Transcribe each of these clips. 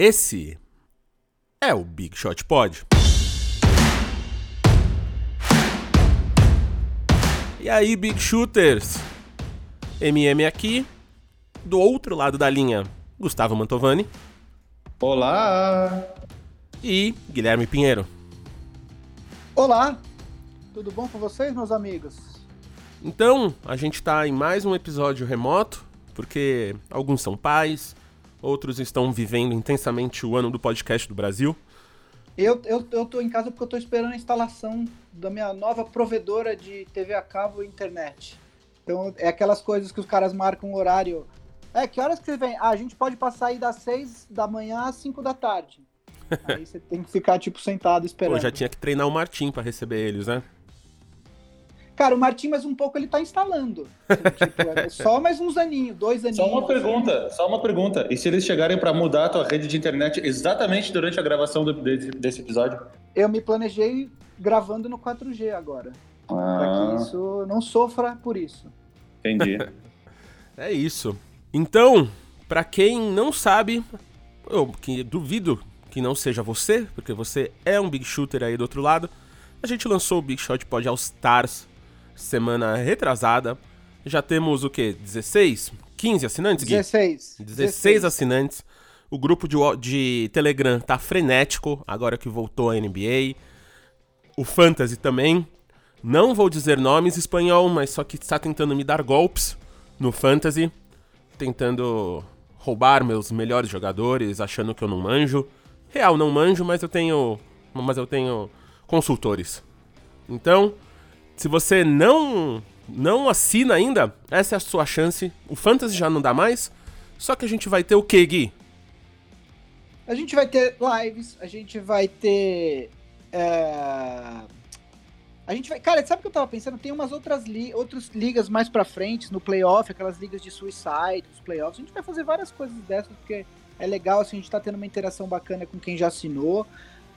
Esse é o Big Shot Pod. E aí, Big Shooters? MM aqui. Do outro lado da linha, Gustavo Mantovani. Olá! E Guilherme Pinheiro. Olá! Tudo bom com vocês, meus amigos? Então, a gente está em mais um episódio remoto, porque alguns são pais, outros estão vivendo intensamente o ano do podcast do Brasil. Eu, eu, eu tô em casa porque eu tô esperando a instalação da minha nova provedora de TV a cabo e internet. Então, é aquelas coisas que os caras marcam o horário. É, que horas que você vem? Ah, a gente pode passar aí das 6 da manhã às 5 da tarde. Aí você tem que ficar, tipo, sentado esperando. Pô, já tinha que treinar o Martim para receber eles, né? Cara, o Martim, mais um pouco, ele tá instalando. tipo, é só mais uns aninhos, dois aninhos. Só uma pergunta, só uma pergunta. E se eles chegarem para mudar a tua rede de internet exatamente durante a gravação do, desse, desse, episódio? Eu me planejei gravando no 4G agora. Ah. Pra que isso não sofra por isso. Entendi. é isso. Então, para quem não sabe, eu que duvido que não seja você, porque você é um big shooter aí do outro lado, a gente lançou o Big Shot Pod All Stars semana retrasada. Já temos o quê? 16? 15 assinantes, Gui? 16. 16, 16. assinantes. O grupo de, de Telegram tá frenético, agora que voltou a NBA. O Fantasy também. Não vou dizer nomes em espanhol, mas só que está tentando me dar golpes no Fantasy. Tentando roubar meus melhores jogadores, achando que eu não manjo. Real, não manjo, mas eu tenho. Mas eu tenho consultores. Então, se você não não assina ainda, essa é a sua chance. O Fantasy já não dá mais. Só que a gente vai ter o que, Gui? A gente vai ter lives, a gente vai ter. É... A gente vai. Cara, sabe o que eu tava pensando? Tem umas outras, li... outras ligas mais pra frente, no playoff, aquelas ligas de suicide, os playoffs. A gente vai fazer várias coisas dessas, porque é legal, assim, a gente tá tendo uma interação bacana com quem já assinou.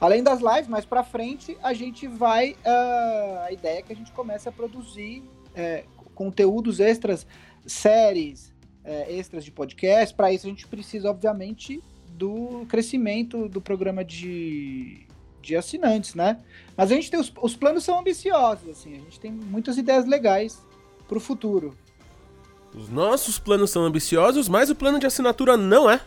Além das lives, mais para frente, a gente vai. Uh, a ideia é que a gente comece a produzir é, conteúdos extras, séries é, extras de podcast. Para isso, a gente precisa, obviamente, do crescimento do programa de, de assinantes, né? Mas a gente tem os, os planos são ambiciosos, assim, a gente tem muitas ideias legais para o futuro. Os nossos planos são ambiciosos, mas o plano de assinatura não é,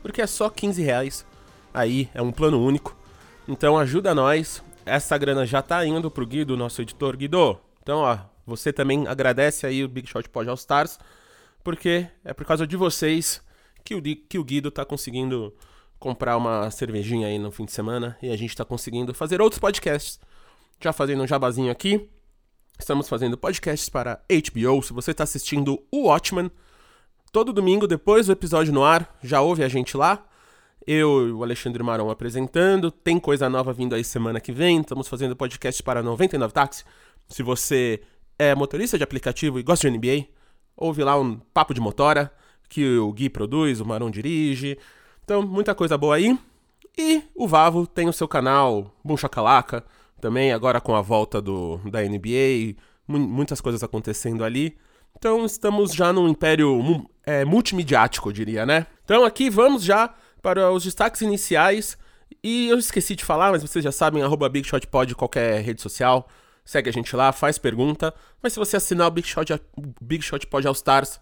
porque é só 15 reais. Aí é um plano único. Então ajuda nós. Essa grana já tá indo pro Guido, nosso editor. Guido, então ó, você também agradece aí o Big Shot Pod All Stars, porque é por causa de vocês que o, que o Guido tá conseguindo comprar uma cervejinha aí no fim de semana e a gente tá conseguindo fazer outros podcasts. Já fazendo um jabazinho aqui, estamos fazendo podcasts para HBO. Se você tá assistindo o Watchmen, todo domingo depois do episódio no ar, já ouve a gente lá. Eu e o Alexandre Maron apresentando. Tem coisa nova vindo aí semana que vem. Estamos fazendo podcast para 99 Táxi. Se você é motorista de aplicativo e gosta de NBA, ouve lá um papo de motora que o Gui produz, o Maron dirige. Então, muita coisa boa aí. E o Vavo tem o seu canal Boom Chacalaca, também agora com a volta do, da NBA, muitas coisas acontecendo ali. Então estamos já num império é, multimediático, eu diria, né? Então aqui vamos já para os destaques iniciais. E eu esqueci de falar, mas vocês já sabem, arroba BigShotPod em qualquer rede social. Segue a gente lá, faz pergunta. Mas se você assinar o Big Shot, Big Shot Pod All Stars,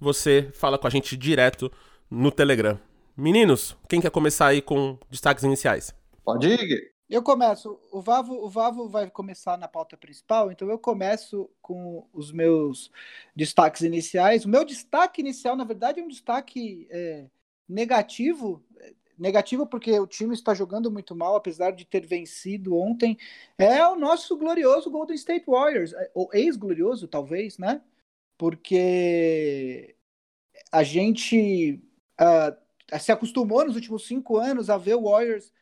você fala com a gente direto no Telegram. Meninos, quem quer começar aí com destaques iniciais? Pode ir. Eu começo. O Vavo, o Vavo vai começar na pauta principal, então eu começo com os meus destaques iniciais. O meu destaque inicial, na verdade, é um destaque é, negativo, negativo porque o time está jogando muito mal, apesar de ter vencido ontem, é o nosso glorioso Golden State Warriors, é, ou ex-glorioso, talvez, né? Porque a gente uh, se acostumou nos últimos cinco anos a ver o Warriors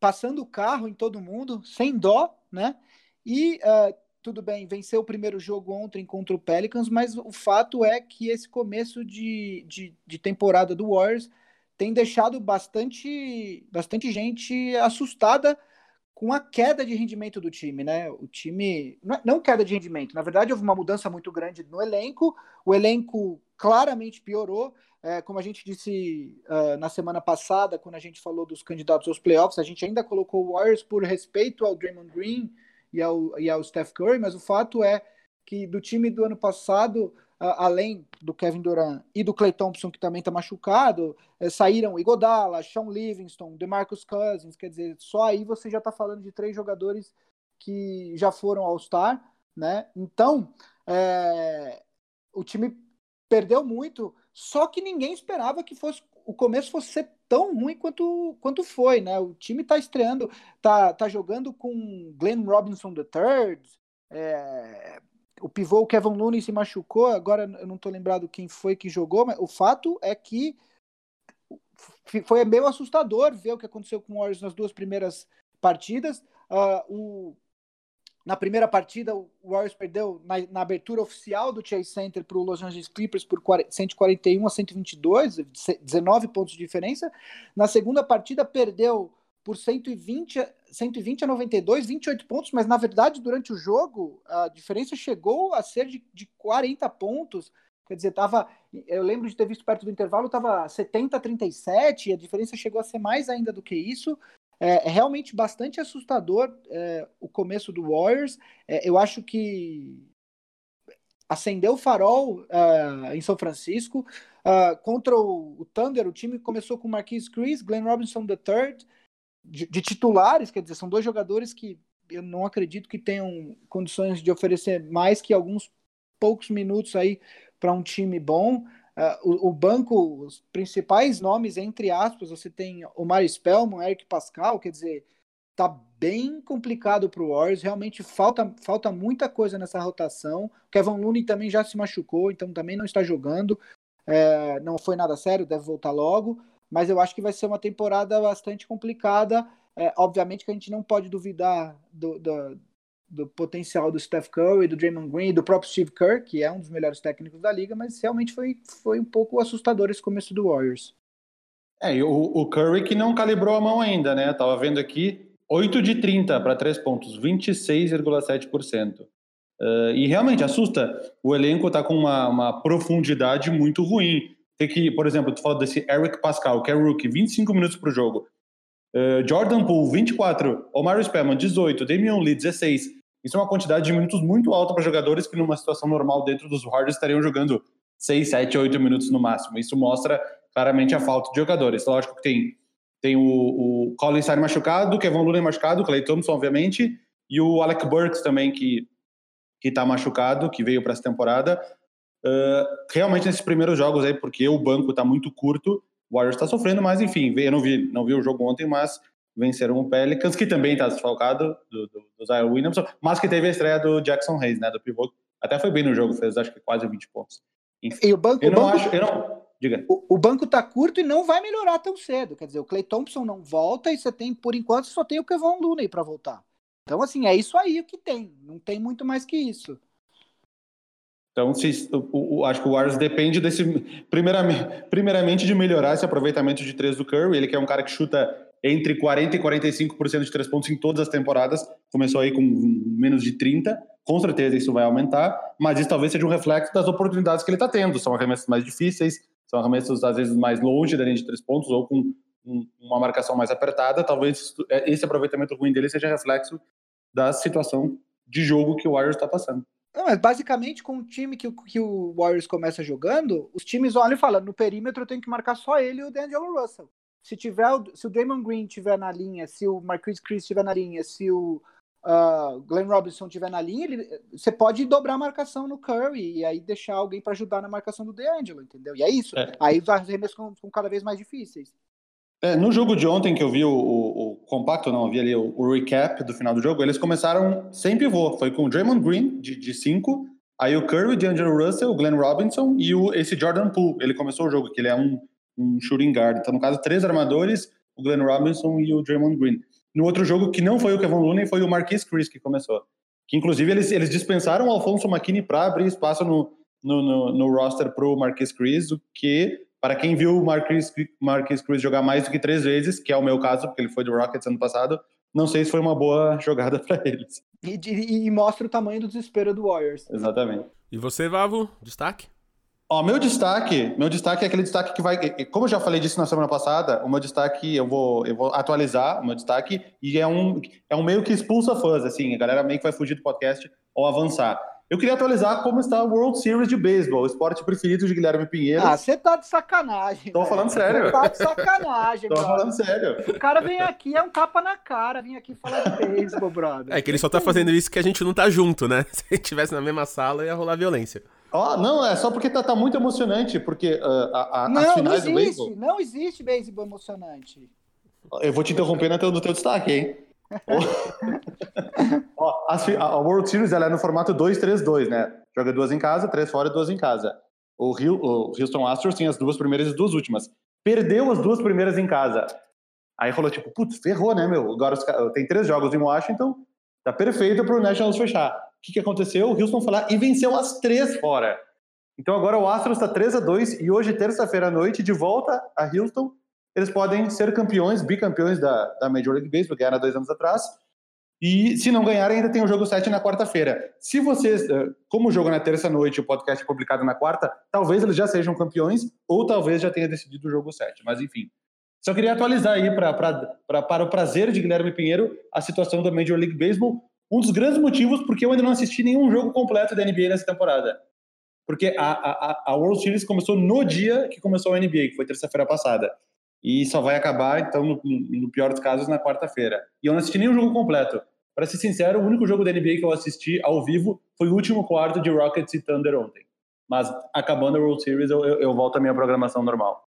passando o carro em todo mundo, sem dó, né? E uh, tudo bem, venceu o primeiro jogo ontem contra o Pelicans, mas o fato é que esse começo de, de, de temporada do Warriors tem deixado bastante, bastante gente assustada com a queda de rendimento do time, né? O time. Não, não queda de rendimento, na verdade, houve uma mudança muito grande no elenco. O elenco claramente piorou. É, como a gente disse uh, na semana passada, quando a gente falou dos candidatos aos playoffs, a gente ainda colocou o Warriors por respeito ao Draymond Green e ao, e ao Steph Curry, mas o fato é que do time do ano passado, além do Kevin Durant e do Clay Thompson, que também está machucado, uh, saíram Igodala, Sean Livingston, DeMarcus Cousins, quer dizer, só aí você já está falando de três jogadores que já foram All-Star, né? Então, é, o time perdeu muito só que ninguém esperava que fosse o começo fosse ser tão ruim quanto, quanto foi, né? O time tá estreando, tá, tá jogando com Glenn Robinson III, é, o pivô Kevin Looney se machucou, agora eu não tô lembrado quem foi que jogou, mas o fato é que foi meio assustador ver o que aconteceu com o Warriors nas duas primeiras partidas. Uh, o na primeira partida, o Warriors perdeu na, na abertura oficial do Chase Center para o Los Angeles Clippers por 141 a 122, 19 pontos de diferença. Na segunda partida, perdeu por 120, 120 a 92, 28 pontos, mas na verdade, durante o jogo, a diferença chegou a ser de, de 40 pontos. Quer dizer, tava, eu lembro de ter visto perto do intervalo, estava 70 a 37, e a diferença chegou a ser mais ainda do que isso. É, é realmente bastante assustador é, o começo do Warriors. É, eu acho que acendeu o farol uh, em São Francisco. Uh, contra o, Thunder, o time começou com Marquis Chris, Glenn Robinson III, de, de, titulares, quer dizer, são dois jogadores que eu não acredito que tenham condições de oferecer mais que alguns poucos minutos aí para um time bom. Uh, o, o, banco, os principais nomes, entre aspas, você tem Omar Spellman, Eric Pascal, quer dizer, tá bem complicado para o Warriors, realmente falta, falta muita coisa nessa rotação. Kevin Looney também já se machucou, então também não está jogando, é, não foi nada sério, deve voltar logo, mas eu acho que vai ser uma temporada bastante complicada. É, obviamente que a gente não pode duvidar do, do do potencial do Steph Curry, do Draymond Green, do próprio Steve Kerr, que é um dos melhores técnicos da liga, mas realmente foi, foi um pouco assustador esse começo do Warriors. É, e o, o Curry que não calibrou a mão ainda, né? Tava vendo aqui 8 de 30 para 3 pontos, 26,7%. Uh, e realmente assusta. O elenco tá com uma, uma profundidade muito ruim. Tem que, por exemplo, tu falou desse Eric Pascal, que é rookie, 25 minutos para o jogo. Uh, Jordan Poole, 24. Omar Spellman, 18. Damian Lee, 16. Isso é uma quantidade de minutos muito alta para jogadores que, numa situação normal dentro dos Warriors, estariam jogando 6, 7, 8 minutos no máximo. Isso mostra claramente a falta de jogadores. Lógico que tem, tem o, o Colin Stein machucado, Kevin Looney machucado, Clay Thompson, obviamente, e o Alec Burks também, que que está machucado, que veio para essa temporada. Uh, realmente nesses primeiros jogos aí, porque o banco está muito curto, o Warriors está sofrendo, mas enfim, eu não vi, não vi o jogo ontem, mas venceram o Pelicans, que também está desfalcado do, do, do Zion Williamson, mas que teve a estreia do Jackson Hayes, né, do pivô. Até foi bem no jogo, fez acho que quase 20 pontos. Enfim, e o banco, eu o não banco, acho, eu não, diga. O, o, banco tá curto e não vai melhorar tão cedo. Quer dizer, o Clay Thompson não volta e você tem, por enquanto, só tem o Kevon Looney para voltar. Então, assim, é isso aí o que tem. Não tem muito mais que isso. Então, se, o, o, acho que o Warriors depende desse. Primeiramente, primeiramente, de melhorar esse aproveitamento de três do Curry. Ele que é um cara que chuta entre 40% e 45% de três pontos em todas as temporadas. Começou aí com menos de 30%. Com certeza isso vai aumentar, mas isso talvez seja um reflexo das oportunidades que ele está tendo. São arremessos mais difíceis, são arremessos às vezes mais longe da linha de três pontos ou com um, uma marcação mais apertada. Talvez é, esse aproveitamento ruim dele seja reflexo da situação de jogo que o Warriors está passando. Não, mas basicamente com o time que, que o Warriors começa jogando, os times olham e falam: no perímetro eu tenho que marcar só ele e o D'Angelo Russell se tiver se o Draymond Green tiver na linha, se o Marquis Chris tiver na linha, se o uh, Glenn Robinson tiver na linha, ele, você pode dobrar a marcação no Curry e aí deixar alguém para ajudar na marcação do DeAngelo, entendeu? E é isso. É. Aí os arremessos ficam, cada vez mais difíceis. É, no jogo de ontem que eu vi o, o, o compacto, não, eu vi ali o, o, recap do final do jogo, eles começaram sem pivô. Foi com o Draymond Green, de 5, aí o Curry, D'Angelo Russell, o Glenn Robinson e o, esse Jordan Poole. Ele começou o jogo, que ele é um um shooting guard. Então, no caso, três armadores, o Glenn Robinson e o Draymond Green. No outro jogo, que não foi o Kevin Looney, foi o Marquis Chris que começou. Que, inclusive, eles, eles dispensaram o Alfonso McKinney para abrir espaço no, no, no, no roster para o Marquis Chris, o que, para quem viu o Marquis, Marquis Chris jogar mais do que três vezes, que é o meu caso, porque ele foi do Rockets ano passado, não sei se foi uma boa jogada para eles. E, e, e, mostra o tamanho do desespero do Warriors. Exatamente. E você, Vavo, destaque? Ó, meu destaque, meu destaque é aquele destaque que vai, como eu já falei disso na semana passada, o meu destaque eu vou, eu vou atualizar o meu destaque e é um, é um meio que expulsa fãs, assim, a galera meio que vai fugir do podcast ou avançar. Eu queria atualizar como está o World Series de Beisebol, o esporte preferido de Guilherme Pinheiro. Ah, você tá de sacanagem. Tô falando sério. Você tá de sacanagem, Tô brother. falando sério. O cara vem aqui, é um tapa na cara, vem aqui falar de beisebol, brother. É que ele só tá fazendo isso que a gente não tá junto, né? Se a gente estivesse na mesma sala, ia rolar violência. Ó, não, é só porque tá, tá muito emocionante, porque uh, a, a, não, as não finais do existe, beisebol... não existe beisebol emocionante. Eu vou te interromper no teu, no teu destaque, hein? Ó, as a World Series ela é no formato 2-3-2, né? Joga duas em casa, três fora e duas em casa. O, Rio, o Houston Astros tem as duas primeiras e as duas últimas. Perdeu as duas primeiras em casa. Aí rolou tipo, putz, ferrou, né, meu? Agora os tem três jogos em Washington, tá perfeito pro Nationals fechar. O que, que aconteceu? O Houston foi lá e venceu as três fora. Então agora o Astros está 3 a 2 e hoje, terça-feira à noite, de volta a Houston, eles podem ser campeões, bicampeões da, da Major League Baseball, ganharam há dois anos atrás. E se não ganharem, ainda tem o jogo 7 na quarta-feira. Se vocês, eh, como o jogo é na terça-noite o podcast é publicado na quarta, talvez eles já sejam campeões ou talvez já tenha decidido o jogo 7. Mas enfim. Só queria atualizar aí pra, pra, pra- para o prazer de Guilherme Pinheiro a situação da Major League Baseball. Um dos grandes motivos porque eu ainda não assisti nenhum jogo completo da NBA nessa temporada. Porque a, a, a- World Series começou no dia que começou a NBA, que foi terça-feira passada. E só vai acabar, então, no, no pior dos casos, na quarta-feira. E eu não assisti nenhum jogo completo. Para ser sincero, o único jogo da NBA que eu assisti ao vivo foi o último quarto de Rockets e Thunder ontem. Mas acabando a World Series, eu, eu, eu volto à minha programação normal.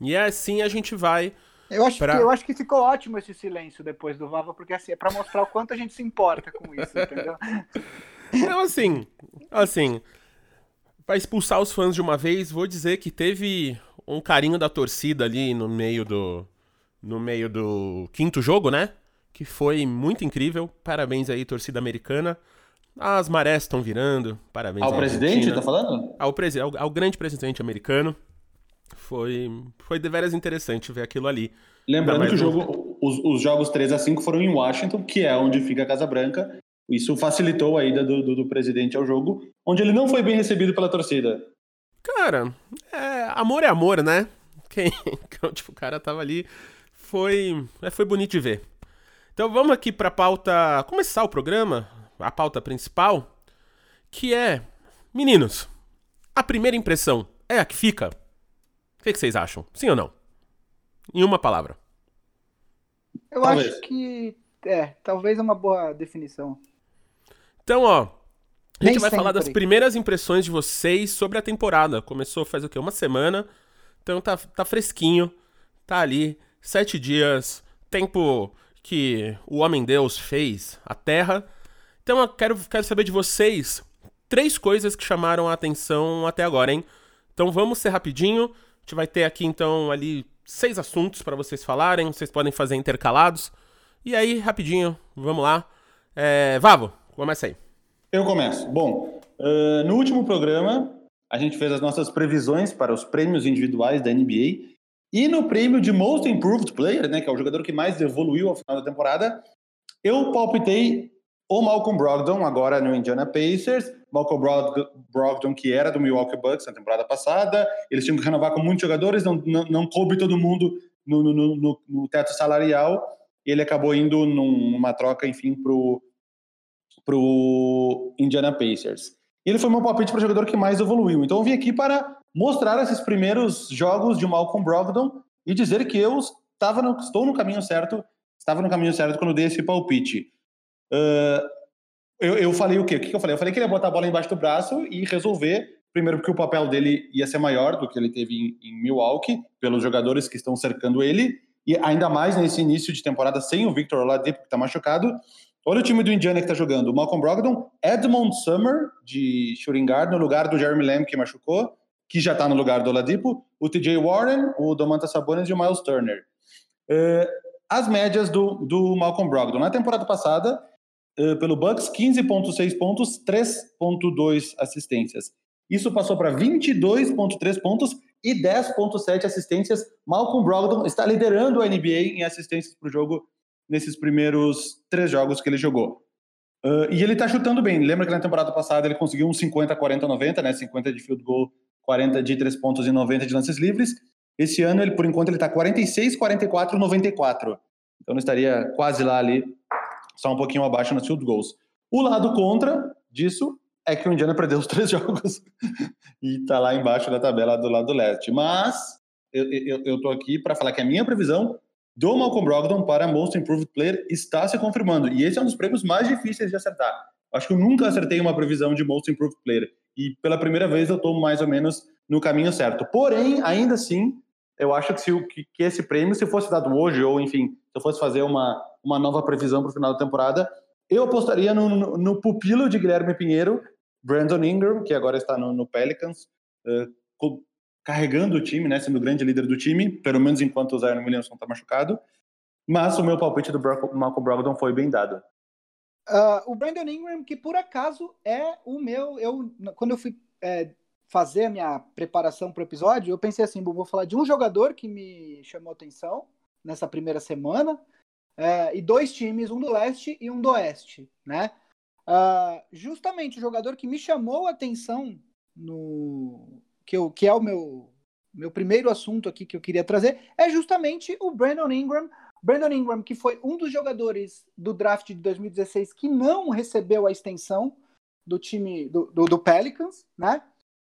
E assim a gente vai. Eu acho, Pra- que, eu acho que ficou ótimo esse silêncio depois do Vava, porque assim, é pra mostrar o quanto a gente se importa com isso, entendeu? Então, assim, assim, pra expulsar os fãs de uma vez, vou dizer que teve um carinho da torcida ali no meio do no meio do quinto jogo, né? Que foi muito incrível. Parabéns aí, torcida americana. As marés estão virando. Parabéns Ao aí, presidente, Argentina. tá falando? ao, presi ao, ao grande presidente americano. Foi, foi deveras interessante ver aquilo ali. Lembrando que o jogo, os, os jogos 3 a 5 foram em Washington, que é onde fica a Casa Branca. Isso facilitou a ida do, do, do presidente ao jogo, onde ele não foi bem recebido pela torcida. Cara, é, amor é amor, né? Quem, tipo, o cara tava ali. Foi, é, foi bonito de ver. Então vamos aqui pra pauta. Começar o programa, a pauta principal, que é. Meninos, a primeira impressão é a que fica? O que, que vocês acham? Sim ou não? Em uma palavra. Eu Talvez. acho que. É, talvez é uma boa definição. Então, ó. A gente Nem vai falar das primeiras impressões de vocês sobre a temporada. Começou faz o quê? Uma semana. Então tá, tá fresquinho. Tá ali. Sete dias. Tempo que o Homem-Deus fez a Terra. Então eu quero, quero saber de vocês três coisas que chamaram a atenção até agora, hein? Então vamos ser rapidinho. Gente vai ter aqui então ali seis assuntos para vocês falarem. Vocês podem fazer intercalados. E aí, rapidinho, vamos lá. É, Vavo, começa aí. Eu começo. Bom, ah, no último programa, a gente fez as nossas previsões para os prêmios individuais da NBA. E no prêmio de Most Improved Player, né, que é o jogador que mais evoluiu ao final da temporada, eu palpitei o Malcolm Brogdon, agora no Indiana Pacers. Malcolm Brog- Brogdon, que era do Milwaukee Bucks na temporada passada. Eles tinham que renovar com muitos jogadores, não, não, não coube todo mundo no, no, no- no- teto salarial. Ele acabou indo num- numa troca, enfim, pro pro Indiana Pacers. Ele foi meu palpite para o jogador que mais evoluiu. Então eu vim aqui para mostrar esses primeiros jogos de Malcolm Brogdon e dizer que eu estava no, estou no caminho certo, estava no caminho certo quando dei esse palpite. Ah, eu, eu falei o quê? O que eu falei? Eu falei que ele ia botar a bola embaixo do braço e resolver, primeiro porque o papel dele ia ser maior do que ele teve em, em Milwaukee, pelos jogadores que estão cercando ele, e ainda mais nesse início de temporada sem o Victor Oladipo, que está machucado. Olha o time do Indiana que está jogando. Malcolm Brogdon, Edmond Summer, de shooting guard, no lugar do Jeremy Lamb, que machucou, que já está no lugar do Oladipo, o TJ Warren, o Domantas Sabonis e o Miles Turner. Eh, as médias do, do Malcolm Brogdon. Na temporada passada, pelo Bucks, 15.6 pontos, 3.2 assistências. Isso passou para 22.3 pontos e 10.7 assistências. Malcolm Brogdon está liderando a NBA em assistências para o jogo nesses primeiros três jogos que ele jogou. Uh, e ele tá chutando bem. Lembra que na temporada passada ele conseguiu um 50, 40, 90, né? 50 de field goal, 40 de 3 pontos e 90 de lances livres. Esse ano, ele, por enquanto, ele tá 46, 44, 94. Então ele estaria quase lá ali, só um pouquinho abaixo nos field goals. O lado contra disso é que o Indiana perdeu os três jogos e tá lá embaixo da tabela do lado leste. Mas eu, eu, eu tô aqui para falar que a minha previsão do Malcolm Brogdon para Most Improved Player está se confirmando. E esse é um dos prêmios mais difíceis de acertar. Acho que eu nunca acertei uma previsão de Most Improved Player. E pela primeira vez eu estou mais ou menos no caminho certo. Porém, ainda assim, eu acho que, se, que, que esse prêmio, se fosse dado hoje, ou enfim, se eu fosse fazer uma, uma nova previsão para o final da temporada, eu apostaria no, no, no, pupilo de Guilherme Pinheiro, Brandon Ingram, que agora está no, no Pelicans, uh, carregando o time, né, sendo o grande líder do time, pelo menos enquanto o Zion Williamson está machucado. Mas o meu palpite do Malcolm Brogdon foi bem dado. Uh, o Brandon Ingram, que por acaso é o meu. Eu, quando eu fui é, fazer a minha preparação para o episódio, eu pensei assim: vou falar de um jogador que me chamou atenção nessa primeira semana, é, e dois times, um do leste e um do oeste, né? Uh, justamente o jogador que me chamou a atenção no, que, eu, que é o meu, meu primeiro assunto aqui que eu queria trazer, é justamente o Brandon Ingram. Brandon Ingram, que foi um dos jogadores do draft de 2016 que não recebeu a extensão do time do, do, do Pelicans, né?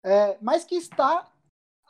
É, mas que está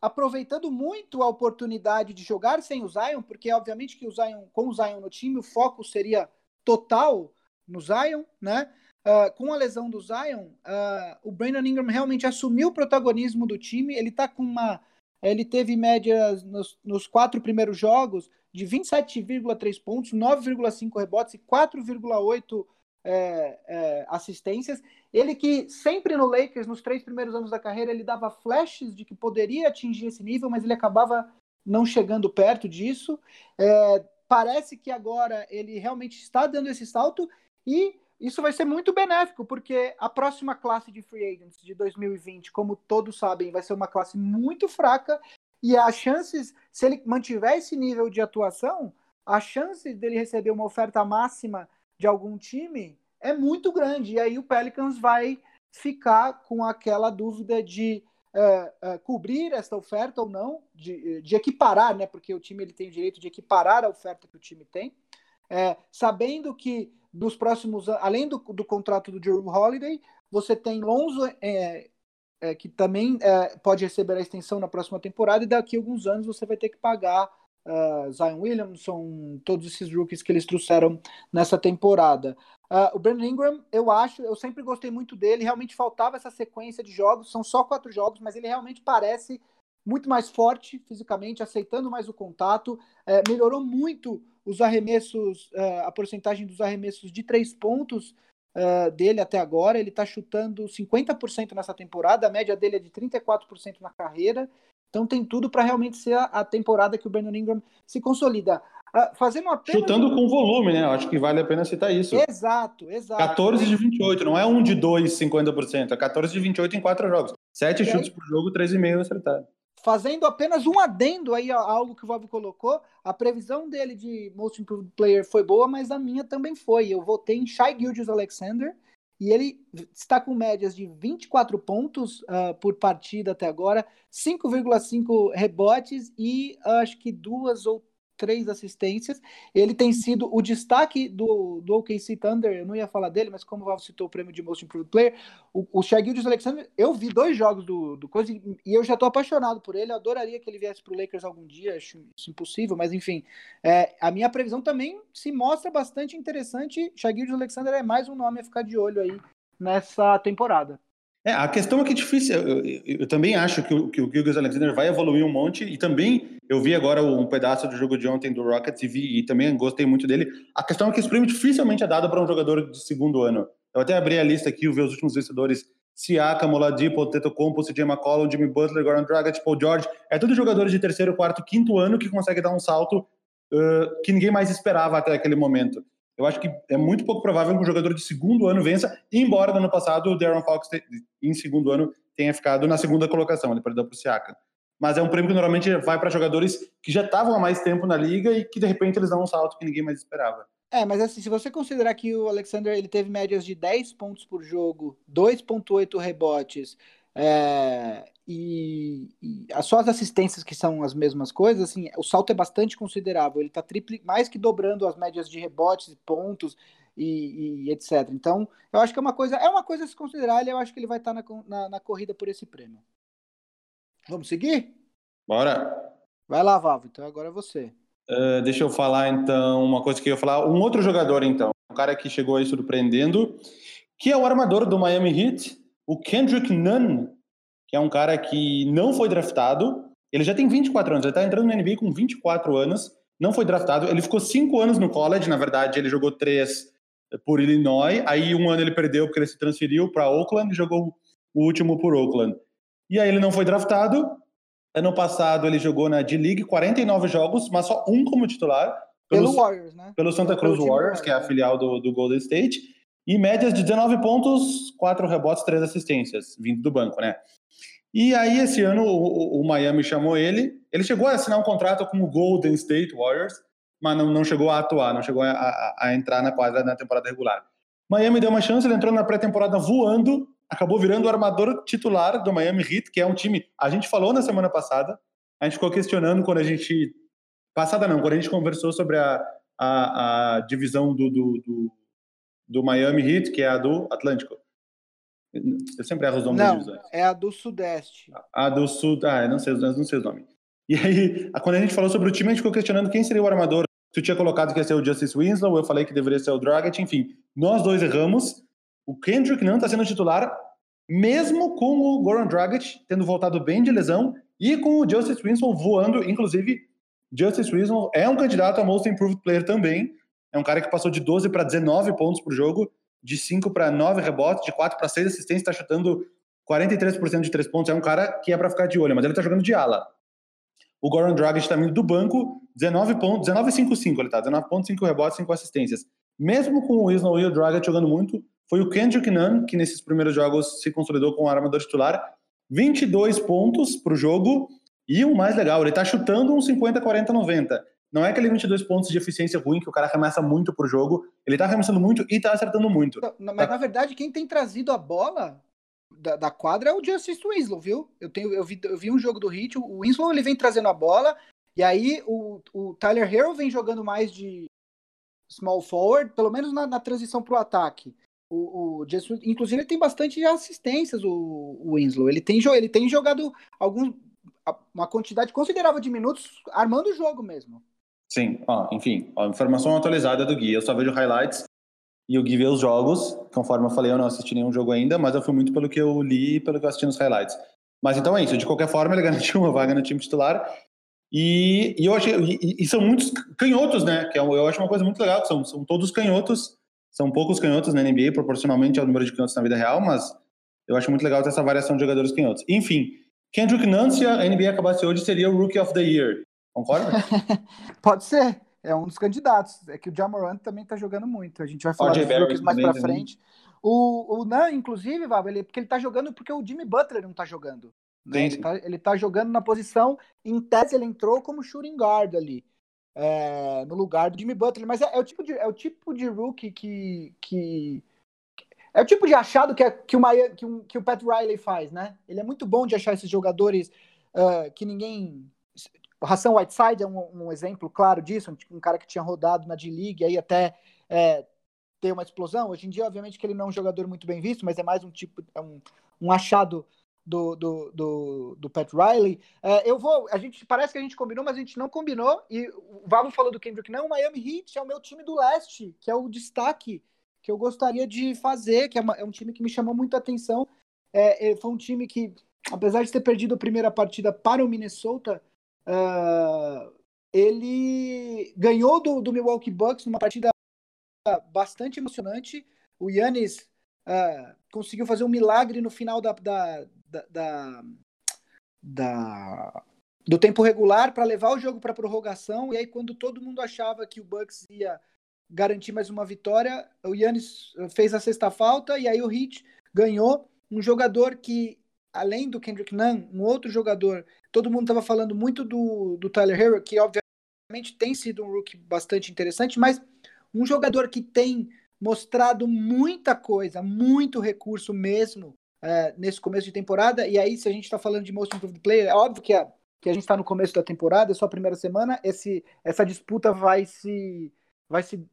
aproveitando muito a oportunidade de jogar sem o Zion, porque obviamente que o Zion, com o Zion no time, o foco seria total no Zion, né? Uh, com a lesão do Zion, uh, o Brandon Ingram realmente assumiu o protagonismo do time. Ele tá com uma. Ele teve médias nos, nos quatro primeiros jogos de 27,3 pontos, 9,5 rebotes e 4,8 é, é, assistências. Ele que sempre no Lakers, nos três primeiros anos da carreira, ele dava flashes de que poderia atingir esse nível, mas ele acabava não chegando perto disso. É, parece que agora ele realmente está dando esse salto e isso vai ser muito benéfico, porque a próxima classe de free agents de 2020, como todos sabem, vai ser uma classe muito fraca e as chances, se ele mantiver esse nível de atuação, a chance dele receber uma oferta máxima de algum time é muito grande. E aí o Pelicans vai ficar com aquela dúvida de uh, uh, cobrir essa oferta ou não, de, de, equiparar, né? Porque o time ele tem o direito de equiparar a oferta que o time tem, é, sabendo que dos próximos além do, do contrato do Drew Holiday, você tem Lonzo é, é, que também é, pode receber a extensão na próxima temporada e daqui a alguns anos você vai ter que pagar uh, Zion Williamson, todos esses rookies que eles trouxeram nessa temporada. Uh, o Brandon Ingram, eu acho, eu sempre gostei muito dele, realmente faltava essa sequência de jogos, são só quatro jogos, mas ele realmente parece muito mais forte fisicamente, aceitando mais o contato, é, melhorou muito os arremessos, uh, a porcentagem dos arremessos de três pontos uh, dele até agora. Ele está chutando 50% nessa temporada, a média dele é de 34% na carreira. Então tem tudo para realmente ser a, a, temporada que o Brandon Ingram se consolida. Uh, fazendo apenas... Chutando com volume, né? Acho que vale a pena citar isso. Exato, exato. 14 de 28, não é um de 2, 50%, é 14 de 28 em quatro jogos. Sete chutes por jogo, 3,5 acertados fazendo apenas um adendo aí a algo que o Valve colocou, a previsão dele de Most Improved Player foi boa, mas a minha também foi. Eu votei em Shai Gildius Alexander e ele está com médias de 24 pontos uh, por partida até agora, 5,5 rebotes e uh, acho que duas ou três assistências. Ele tem sido o destaque do, do OKC Thunder. Eu não ia falar dele, mas como o Val citou o prêmio de Most Improved Player, o, o Alexander, eu vi dois jogos do, do Coisa e eu já estou apaixonado por ele. Eu adoraria que ele viesse para o Lakers algum dia, acho isso impossível, mas enfim. É, a minha previsão também se mostra bastante interessante. Shai Alexander é mais um nome a ficar de olho aí nessa temporada. É, a questão é que é difícil. Eu, eu, eu também acho que o, que o Alexander vai evoluir um monte e também eu vi agora um pedaço do jogo de ontem do Rockets e, e também gostei muito dele. A questão é que esse prêmio dificilmente é dado para um jogador de segundo ano. Eu até abri a lista aqui, eu vi os últimos vencedores. Siakam, Oladipo, Tetocompo, CJ McCollum, Jimmy Butler, Goran Dragic, Paul George. É tudo jogadores de terceiro, quarto, quinto ano que consegue dar um salto uh, que ninguém mais esperava até aquele momento. Eu acho que é muito pouco provável que um jogador de segundo ano vença, embora no ano passado o Darren Fox, em segundo ano, tenha ficado na segunda colocação, ele perdeu para o Siakam. Mas é um prêmio que normalmente vai para jogadores que já estavam há mais tempo na liga e que de repente eles dão um salto que ninguém mais esperava. É, mas assim, se você considerar que o Alexander ele teve médias de 10 pontos por jogo, 2.8 rebotes, é, e, e as suas assistências que são as mesmas coisas, assim, o salto é bastante considerável. Ele está mais que dobrando as médias de rebotes e pontos e, e, etc. Então, eu acho que é uma coisa, é uma coisa a se considerar. E eu acho que ele vai estar tá na, na, na corrida por esse prêmio. Vamos seguir? Bora. Vai lá, Valvo. Então agora é você. Uh, deixa eu falar então uma coisa que eu ia falar. Um outro jogador então, um cara que chegou aí surpreendendo, que é o armador do Miami Heat, o Kendrick Nunn, que é um cara que não foi draftado. Ele já tem 24 anos, ele está entrando na NBA com 24 anos, não foi draftado. Ele ficou 5 anos no college, na verdade, ele jogou 3 por Illinois. Aí um ano ele perdeu porque ele se transferiu para Oakland e jogou o último por Oakland. E aí ele não foi draftado. Ano passado ele jogou na D-League 49 jogos, mas só um como titular. Pelo, pelo Warriors, né? Pelo Santa Cruz Warriors, Warriors, que é a filial do, do Golden State. E médias de 19 pontos, 4 rebotes, 3 assistências, vindo do banco, né? E aí, esse ano, o, o, Miami chamou ele. Ele chegou a assinar um contrato com o Golden State Warriors, mas não, não chegou a atuar, não chegou a, a, a entrar na quadra na temporada regular. Miami deu uma chance, ele entrou na pré-temporada voando, acabou virando o armador titular do Miami Heat, que é um time. A gente falou na semana passada, a gente ficou questionando quando a gente. Passada não, quando a gente conversou sobre a, a, a divisão do, do, do, do Miami Heat, que é a do Atlântico. Eu sempre erro os nomes não, É a do Sudeste. A do Sul. Ah, não sei, não sei os nomes. E aí, quando a gente falou sobre o time, a gente ficou questionando quem seria o armador. Tu tinha colocado que ia ser o Justice Winslow, eu falei que deveria ser o Dragic, enfim. Nós dois erramos. O Kendrick não está sendo titular, mesmo com o Goran Dragic tendo voltado bem de lesão e com o Justice Winslow voando. Inclusive, Justice Winslow é um candidato a Most Improved Player também. É um cara que passou de 12 para 19 pontos por jogo de 5 para 9 rebotes, de 4 para 6 assistências, está chutando 43% de 3 pontos. É um cara que é para ficar de olho, mas ele está jogando de ala. O Goran Dragic está vindo do banco, 19 pontos, 19,55 ele tá, 19 pontos, 5 rebotes, 5 assistências. Mesmo com o Isnow e o Dragic jogando muito, foi o Kendrick Nunn que nesses primeiros jogos se consolidou como armador titular, 22 pontos para o jogo e o mais legal, ele está chutando um 50, 40, 90. Não é aquele 22 pontos de eficiência ruim que o cara arremessa muito por jogo. Ele tá arremessando muito e tá acertando muito. Não, mas tá. na verdade, quem tem trazido a bola da, da, quadra é o Justice Winslow, viu? Eu, tenho, eu, vi, eu vi um jogo do Heat, o Winslow ele vem trazendo a bola, e aí o, o Tyler Hero vem jogando mais de small forward, pelo menos na, na transição pro ataque. O, o Justice, inclusive, ele tem bastante assistências, o, o Winslow. Ele tem, ele tem jogado alguns, uma quantidade considerável de minutos armando o jogo mesmo. Sim, ó, enfim, ó, informação atualizada do Gui. Eu só vejo highlights e o Gui vê os jogos. Conforme eu falei, eu não assisti nenhum jogo ainda, mas eu fui muito pelo que eu li e pelo que eu assisti nos highlights. Mas então é isso. De qualquer forma, ele garantiu uma vaga no time titular. E, e eu achei, e, e, são muitos canhotos, né? Que é eu, eu acho uma coisa muito legal, são, são todos canhotos. São poucos canhotos na NBA, proporcionalmente ao número de canhotos na vida real, mas eu acho muito legal ter essa variação de jogadores canhotos. Enfim, Kendrick Nunn, se a NBA acabasse hoje, seria o Rookie of the Year. Concorda? Pode ser. É um dos candidatos. É que o Jamorant também tá jogando muito. A gente vai falar dos rookies mais pra frente. O, o Nan, inclusive, Vava, ele, porque ele tá jogando porque o Jimmy Butler não tá jogando. Né? Ele, tá, ele tá jogando na posição, em tese ele entrou como shooting guard ali. É, no lugar do Jimmy Butler, mas é, é, o tipo de, é o tipo de rookie que, que é o tipo de achado que, é, que, o, que, o, que o Pat Riley faz, né? Ele é muito bom de achar esses jogadores uh, que ninguém o Hassan Whiteside é um, um, exemplo claro disso, um, cara que tinha rodado na D-League aí até é, ter uma explosão. Hoje em dia, obviamente, que ele não é um jogador muito bem visto, mas é mais um tipo, é um, um achado do, do, do, do Pat Riley. É, eu vou, a gente parece que a gente combinou, mas a gente não combinou. E o Valo falou do Kendrick, não. O Miami Heat é o meu time do leste, que é o destaque que eu gostaria de fazer, que é, uma, é um time que me chamou muita atenção. É, foi um time que, apesar de ter perdido a primeira partida para o Minnesota, Uh, ele ganhou do, do, Milwaukee Bucks numa partida bastante emocionante. O Yannis uh, conseguiu fazer um milagre no final da, da, da, da do tempo regular para levar o jogo para prorrogação. E aí, quando todo mundo achava que o Bucks ia garantir mais uma vitória, o Yannis fez a sexta falta e aí o Heat ganhou. Um jogador que além do Kendrick Nunn, um outro jogador, todo mundo estava falando muito do, do Tyler Hero, que obviamente tem sido um rookie bastante interessante, mas um jogador que tem mostrado muita coisa, muito recurso mesmo é, nesse começo de temporada. E aí, se a gente está falando de Most Improved Player, é óbvio que, a, que a gente está no começo da temporada, é só a primeira semana. Esse, essa disputa vai se, vai se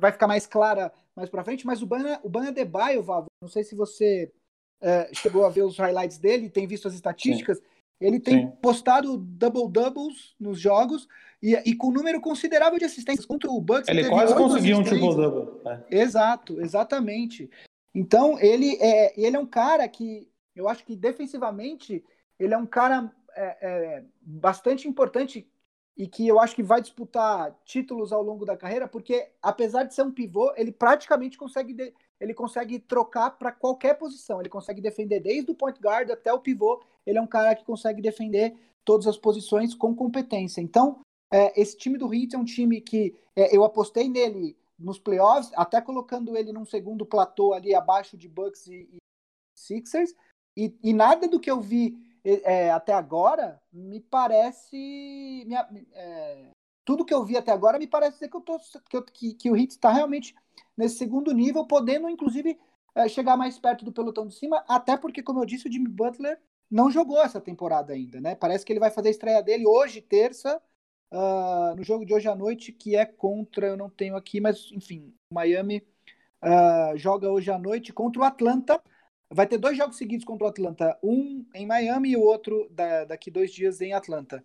vai ficar mais clara mais para frente. Mas o Bana, o Bana Debaio, Vavo, não sei se você é, chegou a ver os highlights dele, tem visto as estatísticas. Sim. Ele tem Sim. postado double-doubles nos jogos e, e, com um número considerável de assistências. Contra o Bucks, ele quase conseguiu um triple-double. É. Exato, exatamente. Então, ele é, ele é um cara que eu acho que defensivamente ele é um cara é, é, bastante importante e que eu acho que vai disputar títulos ao longo da carreira, porque apesar de ser um pivô, ele praticamente consegue de, ele consegue trocar para qualquer posição. Ele consegue defender desde o point guard até o pivô. Ele é um cara que consegue defender todas as posições com competência. Então, é, esse time do Heat é um time que é, eu apostei nele nos playoffs, até colocando ele num segundo platô ali abaixo de Bucks e, e Sixers. E, e, nada do que eu vi é, até agora me parece. Minha, é, tudo que eu vi até agora me parece que, eu tô, que, que o Heat está realmente nesse segundo nível, podendo inclusive é, chegar mais perto do pelotão de cima, até porque, como eu disse, o Jimmy Butler não jogou essa temporada ainda, né? Parece que ele vai fazer a estreia dele hoje, terça, uh, no jogo de hoje à noite, que é contra, eu não tenho aqui, mas enfim, o Miami uh, joga hoje à noite contra o Atlanta. Vai ter dois jogos seguidos contra o Atlanta, um em Miami e o outro da, daqui dois dias em Atlanta.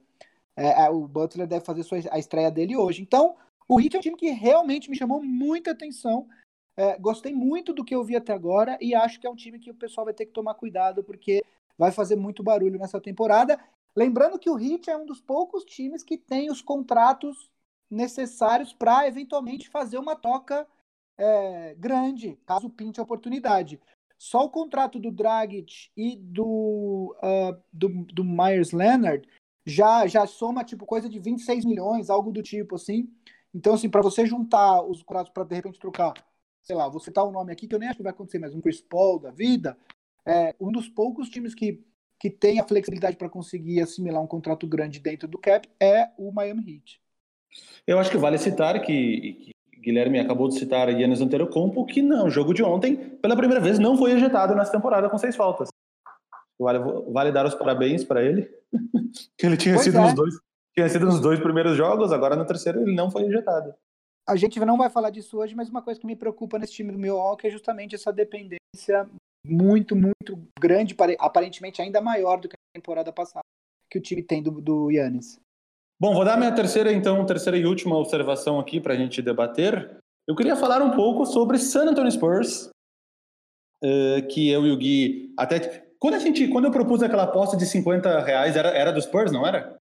É, é, o Butler deve fazer a estreia dele hoje. Então, o Heat é um time que realmente me chamou muita atenção. É, gostei muito do que eu vi até agora e acho que é um time que o pessoal vai ter que tomar cuidado porque vai fazer muito barulho nessa temporada. Lembrando que o Heat é um dos poucos times que tem os contratos necessários para eventualmente fazer uma toca é, grande, caso pinte a oportunidade. Só o contrato do Dragic e do, uh, do, do Myers Leonard já, já soma tipo coisa de 26 milhões, algo do tipo assim. Então, assim, para você juntar os contratos para de repente trocar, sei lá, vou citar um nome aqui que eu nem acho que vai acontecer, mas um Chris Paul da vida, é um dos poucos times que, que tem a flexibilidade para conseguir assimilar um contrato grande dentro do cap é o Miami Heat. Eu acho que vale citar que, que Guilherme acabou de citar Yannis Antetokounmpo, que não, o jogo de ontem, pela primeira vez, não foi ejetado nessa temporada com seis faltas. Vale, vale dar os parabéns para ele, que ele tinha pois sido é. nos dois tinha sido nos dois primeiros jogos, agora no terceiro ele não foi injetado. A gente não vai falar disso hoje, mas uma coisa que me preocupa nesse time do Milwaukee é justamente essa dependência muito, muito grande, aparentemente ainda maior do que a temporada passada, que o time tem do, do Yannis. Bom, vou dar minha terceira, então, terceira e última observação aqui para a gente debater. Eu queria falar um pouco sobre San Antonio Spurs, uh, que eu e o Gui até quando a gente, quando eu propus aquela aposta de 50 reais, era, era do Spurs, não era?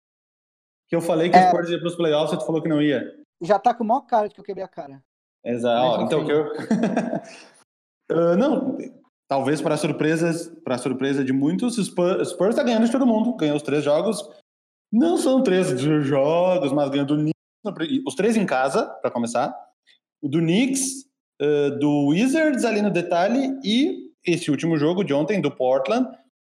Que eu falei que é, o Spurs ia para os playoffs e tu falou que não ia. Já tá com o maior cara de que eu quebrei a cara. Exato. então que eu. uh, não, talvez para surpresas, para surpresa de muitos, o Spurs, tá ganhando de todo mundo. Ganhou os três jogos. Não são três jogos, mas ganhou do Knicks, os três em casa, para começar. O do Knicks, uh, do Wizards ali no detalhe e esse último jogo de ontem do Portland,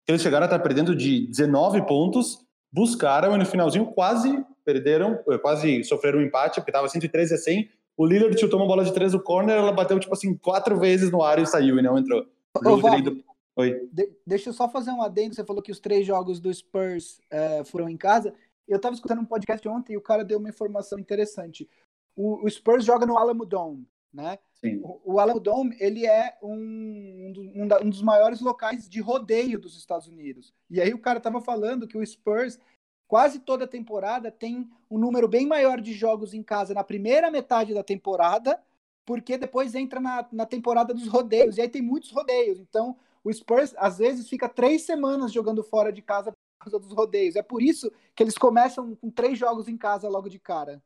eles chegaram a estar perdendo de 19 pontos buscaram e no finalzinho quase perderam, eh, quase sofreram um empate, porque estava 113 a 100. O Lillard chutou uma bola de três do corner, ela bateu tipo assim quatro vezes no ar e saiu e não entrou. Ô, do... Oi. De deixa eu só fazer um adendo. Você falou que os três jogos do Spurs uh, foram em casa. Eu estava escutando um podcast ontem e o cara deu uma informação interessante. O, o Spurs joga no Alamo Dome, né? Sim. O, o Alamo Dome ele é um, um, um, dos maiores locais de rodeio dos Estados Unidos. E aí o cara estava falando que o Spurs quase toda temporada tem um número bem maior de jogos em casa na primeira metade da temporada, porque depois entra na, na temporada dos rodeios. E aí tem muitos rodeios. Então o Spurs às vezes fica três semanas jogando fora de casa por causa dos rodeios. É por isso que eles começam com três jogos em casa logo de cara.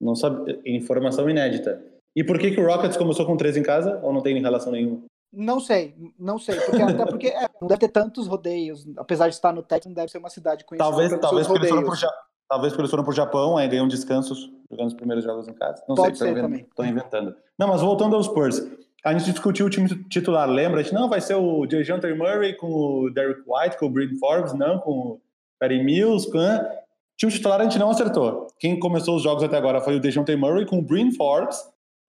Não sabe, informação inédita. E por que, que o Rockets começou com três em casa? Ou não tem relação nenhuma? Não sei, não sei. Porque, até porque é, não deve ter tantos rodeios. Apesar de estar no Texas, não deve ser uma cidade conhecida. Talvez, talvez porque, eles foram pro, talvez porque eles foram pro Japão, aí ganham descansos jogando os primeiros jogos em casa. Não Pode sei. Estou inventando. Não, mas voltando aos Spurs. A gente discutiu o time titular, lembra? A gente, não, vai ser o DeJounte Murray com o Derek White, com o Bryn Forbes, não, com o Perry Mills, com... O time titular a gente não acertou. Quem começou os jogos até agora foi o DeJounte Murray com o Bryn Forbes,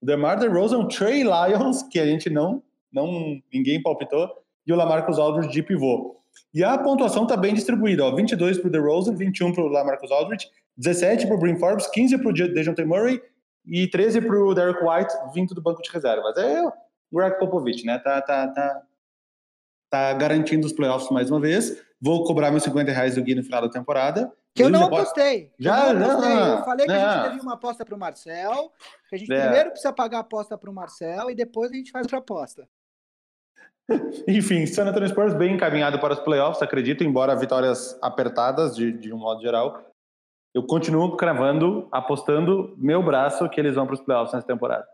DeMar DeRozan, Trey Lyons, que a gente não, não ninguém palpitou, e o Lamarcus Aldridge de pivô. E a pontuação está bem distribuída, ó, 22 para o DeRozan, 21 para o Lamarcus Aldridge, 17 para o Brim Forbes, 15 para o DeJounte Murray e 13 para o Derek White, vindo do banco de reservas. É o Greg Popovich, né? Tá, tá, tá, tá garantindo os playoffs mais uma vez. Vou cobrar meus 50 reais do Gui no final da temporada. Que eu não apostei. Já, eu não apostei. não, eu falei que a gente teve uma aposta para o Marcel, que a gente É. primeiro precisa pagar a aposta para o Marcel e depois a gente faz outra aposta. Enfim, San Antonio Spurs bem encaminhado para os playoffs, acredito, embora vitórias apertadas de, de um modo geral. Eu continuo cravando, apostando meu braço que eles vão para os playoffs nessa temporada.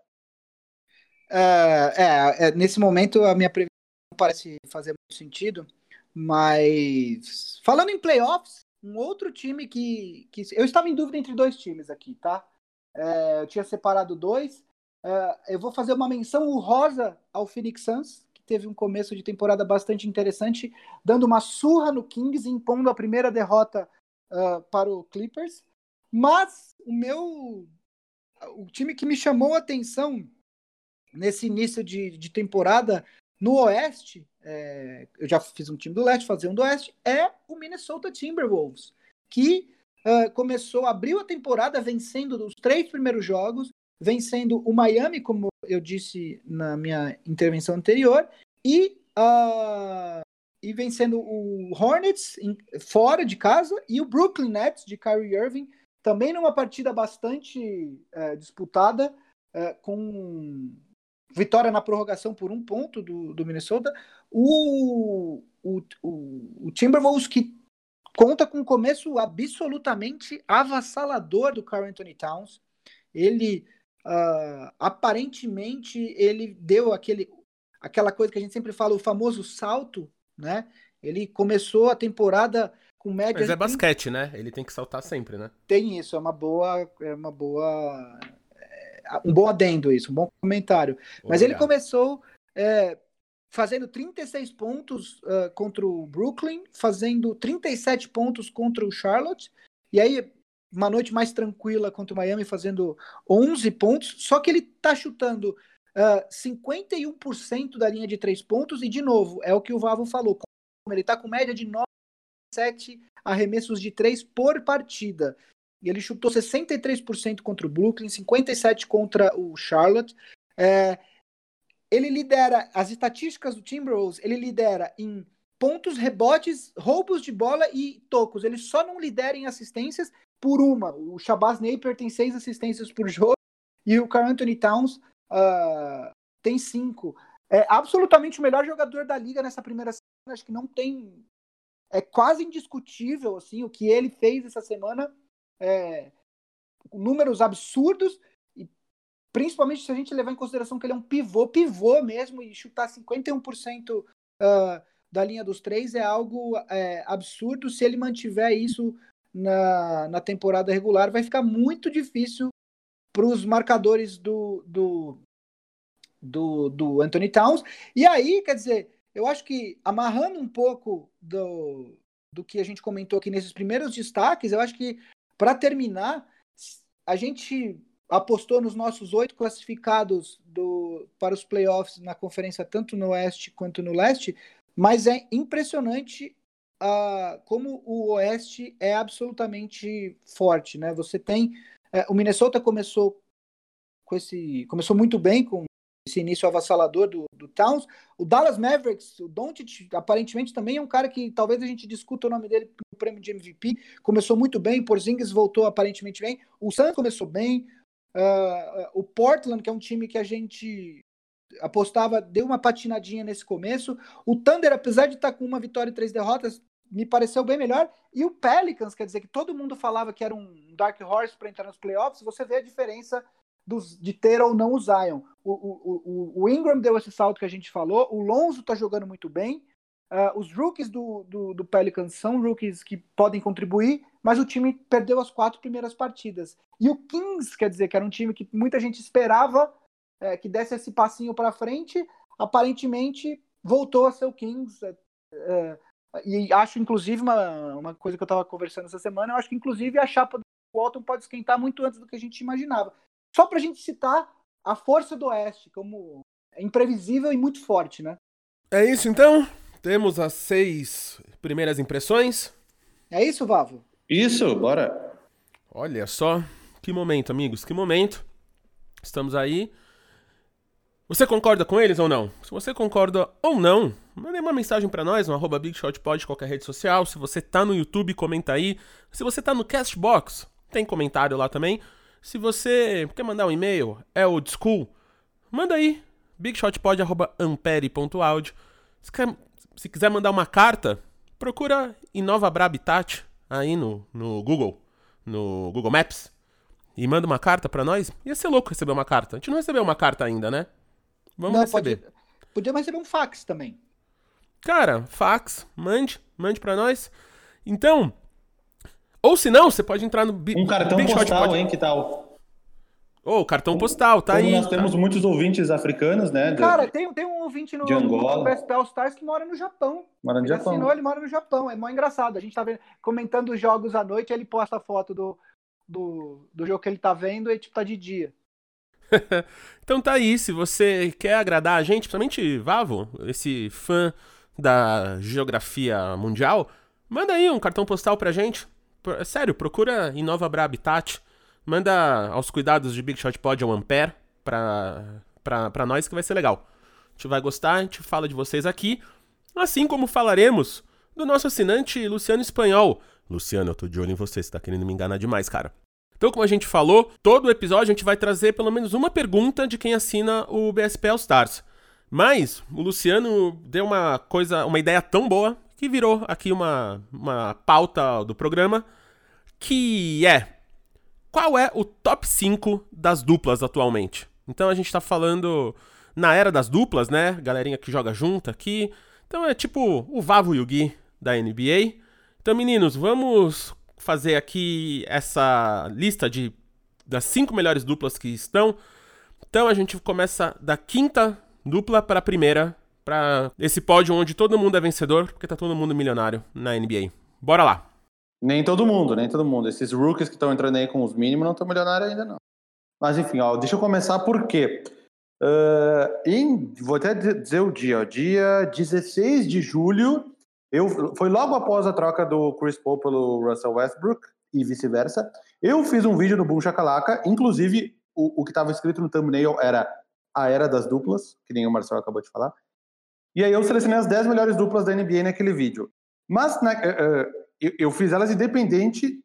É, é, é, nesse momento a minha previsão parece fazer muito sentido, mas falando em playoffs, um outro time que, que eu estava em dúvida entre dois times aqui, tá? É, eu tinha separado dois. É, eu vou fazer uma menção honrosa ao Phoenix Suns, que teve um começo de temporada bastante interessante, dando uma surra no Kings, impondo a primeira derrota ah, para o Clippers. Mas o meu. O time que me chamou a atenção nesse início de, de temporada no Oeste, é, eu já fiz um time do Leste, fazer um do Oeste, é o Minnesota Timberwolves, que ah, começou, abriu a temporada vencendo os três primeiros jogos, vencendo o Miami, como eu disse na minha intervenção anterior, e, ah, e vencendo o Hornets em- fora de casa e o Brooklyn Nets de Kyrie Irving, também numa partida bastante eh, disputada, eh, com vitória na prorrogação por um ponto do, do Minnesota. O, o, o, o Timberwolves que conta com um começo absolutamente avassalador do Carl Anthony Towns. Ele ah, aparentemente ele deu aquele aquela coisa que a gente sempre fala, o famoso salto, né? Ele começou a temporada com média Mas é basquete, né? Ele tem que saltar sempre, né? tem isso, é uma boa, é uma boa, um bom adendo isso, um bom comentário. Mas ele Obrigado. começou é, fazendo 36 pontos ah, contra o Brooklyn, fazendo 37 pontos contra o Charlotte, e aí uma noite mais tranquila contra o Miami, fazendo 11 pontos, só que ele tá chutando ah, 51% da linha de três pontos, e de novo, é o que o Vavo falou, ele tá com média de 9 7 arremessos de três por partida. E ele chutou 63% contra o Brooklyn, 57% contra o Charlotte. É, ele lidera as estatísticas do Timberwolves, ele lidera em pontos, rebotes, roubos de bola e tocos. Ele só não lidera em assistências por uma. O Shabazz Napier tem seis assistências por jogo e o Carl Anthony Towns ah, tem cinco. É absolutamente o melhor jogador da liga nessa primeira semana. Acho que não tem é quase indiscutível assim o que ele fez essa semana é, números absurdos e principalmente se a gente levar em consideração que ele é um pivô pivô mesmo e chutar 51% ah, da linha dos três é algo é, absurdo. Se ele mantiver isso na, na temporada regular vai ficar muito difícil para os marcadores do, do, do, do Anthony Towns. E aí quer dizer eu acho que amarrando um pouco do, do que a gente comentou aqui nesses primeiros destaques, eu acho que para terminar, a gente apostou nos nossos oito classificados do, para os playoffs na conferência, tanto no Oeste quanto no Leste, mas é impressionante ah, como o Oeste é absolutamente forte. Né? Você tem. eh, o Minnesota começou com esse. Começou muito bem com esse início avassalador do, do Towns. O Dallas Mavericks, o Doncic, aparentemente também é um cara que talvez a gente discuta o nome dele no prêmio de MVP. Começou muito bem, o Porzingis voltou aparentemente bem. O Suns começou bem. Uh, o Portland, que é um time que a gente apostava, deu uma patinadinha nesse começo. O Thunder, apesar de estar com uma vitória e três derrotas, me pareceu bem melhor. E o Pelicans, quer dizer que todo mundo falava que era um Dark Horse para entrar nos playoffs, você vê a diferença dos, de ter ou não o Zion. O, o, o, o, Ingram deu esse salto que a gente falou, o Lonzo tá jogando muito bem. Uh, os rookies do, do, do, Pelicans são rookies que podem contribuir, mas o time perdeu as quatro primeiras partidas. E o Kings, quer dizer, que era um time que muita gente esperava é, que desse esse passinho para frente, aparentemente voltou a ser o Kings. É, é, e acho, inclusive, uma, uma coisa que eu estava conversando essa semana, eu acho que, inclusive, a chapa do Walton pode esquentar muito antes do que a gente imaginava. Só para a gente citar a força do Oeste, como imprevisível e muito forte, né? É isso então? Temos as seis primeiras impressões. É isso, Vavo? Isso, bora. Olha só, que momento, amigos, que momento. Estamos aí. Você concorda com eles ou não? Se você concorda ou não, mande uma mensagem para nós no arroba BigShotPod, qualquer rede social. Se você tá no YouTube, comenta aí. Se você tá no Castbox, tem comentário lá também. Se você quer mandar um e-mail, é old school, manda aí, bigshotpod.ampere.audio. Se, se quiser mandar uma carta, procura Inova Bra Habitat aí no, no Google, no Google Maps, e manda uma carta para nós. Ia ser louco receber uma carta. A gente não recebeu uma carta ainda, né? Vamos Não, receber. Pode, podia mais receber um fax também. Cara, fax, mande, mande pra nós. Então, ou se não, você pode entrar no Um cartão Big postal, Pod- hein, que tal? Ô, cartão postal, tá Como aí. nós temos muitos ouvintes africanos, né? do- Cara, tem, tem um ouvinte no, De Angola. no All Stars que mora no Japão. Mora no ele Japão. assinou, ele mora no Japão. É mó engraçado. A gente tá vendo, comentando os jogos à noite, ele posta a foto do, do, do jogo que ele tá vendo e tipo, tá de dia. Então tá aí, se você quer agradar a gente, principalmente Vavo, esse fã da geografia mundial, manda aí um cartão postal pra gente. Sério, procura Inova Bra Habitat, manda aos cuidados de Big Shot Pod ou Ampere pra, pra, pra nós que vai ser legal. A gente vai gostar, a gente fala de vocês aqui, assim como falaremos do nosso assinante Luciano Espanhol. Luciano, eu tô de olho em você, você tá querendo me enganar demais, cara. Então, como a gente falou, todo episódio a gente vai trazer pelo menos uma pergunta de quem assina o BSP All Stars. Mas o Luciano deu uma coisa, uma ideia tão boa que virou aqui uma, uma pauta do programa, que é qual é o top 5 das duplas atualmente? Então a gente tá falando na era das duplas, né? Galerinha que joga junto aqui. Então é tipo o Vavo e o Gui da NBA. Então, meninos, vamos fazer aqui essa lista de das cinco melhores duplas que estão. Então a gente começa da quinta dupla para a primeira, para esse pódio onde todo mundo é vencedor, porque tá todo mundo milionário na NBA. Bora lá. Nem todo mundo, nem todo mundo. Esses rookies que estão entrando aí com os mínimos não estão milionários ainda, não. Mas enfim, ó, deixa eu começar por quê? Ah, em, vou até dizer o dia, ó, dia 16 de julho, eu, foi logo após a troca do Chris Paul pelo Russell Westbrook e vice-versa. Eu fiz um vídeo no Boom Shakalaka, inclusive o, o que estava escrito no thumbnail era a era das duplas, que nem o Marcelo acabou de falar. E aí eu selecionei as 10 melhores duplas da NBA naquele vídeo. Mas né, eh, eh, eu, fiz elas independente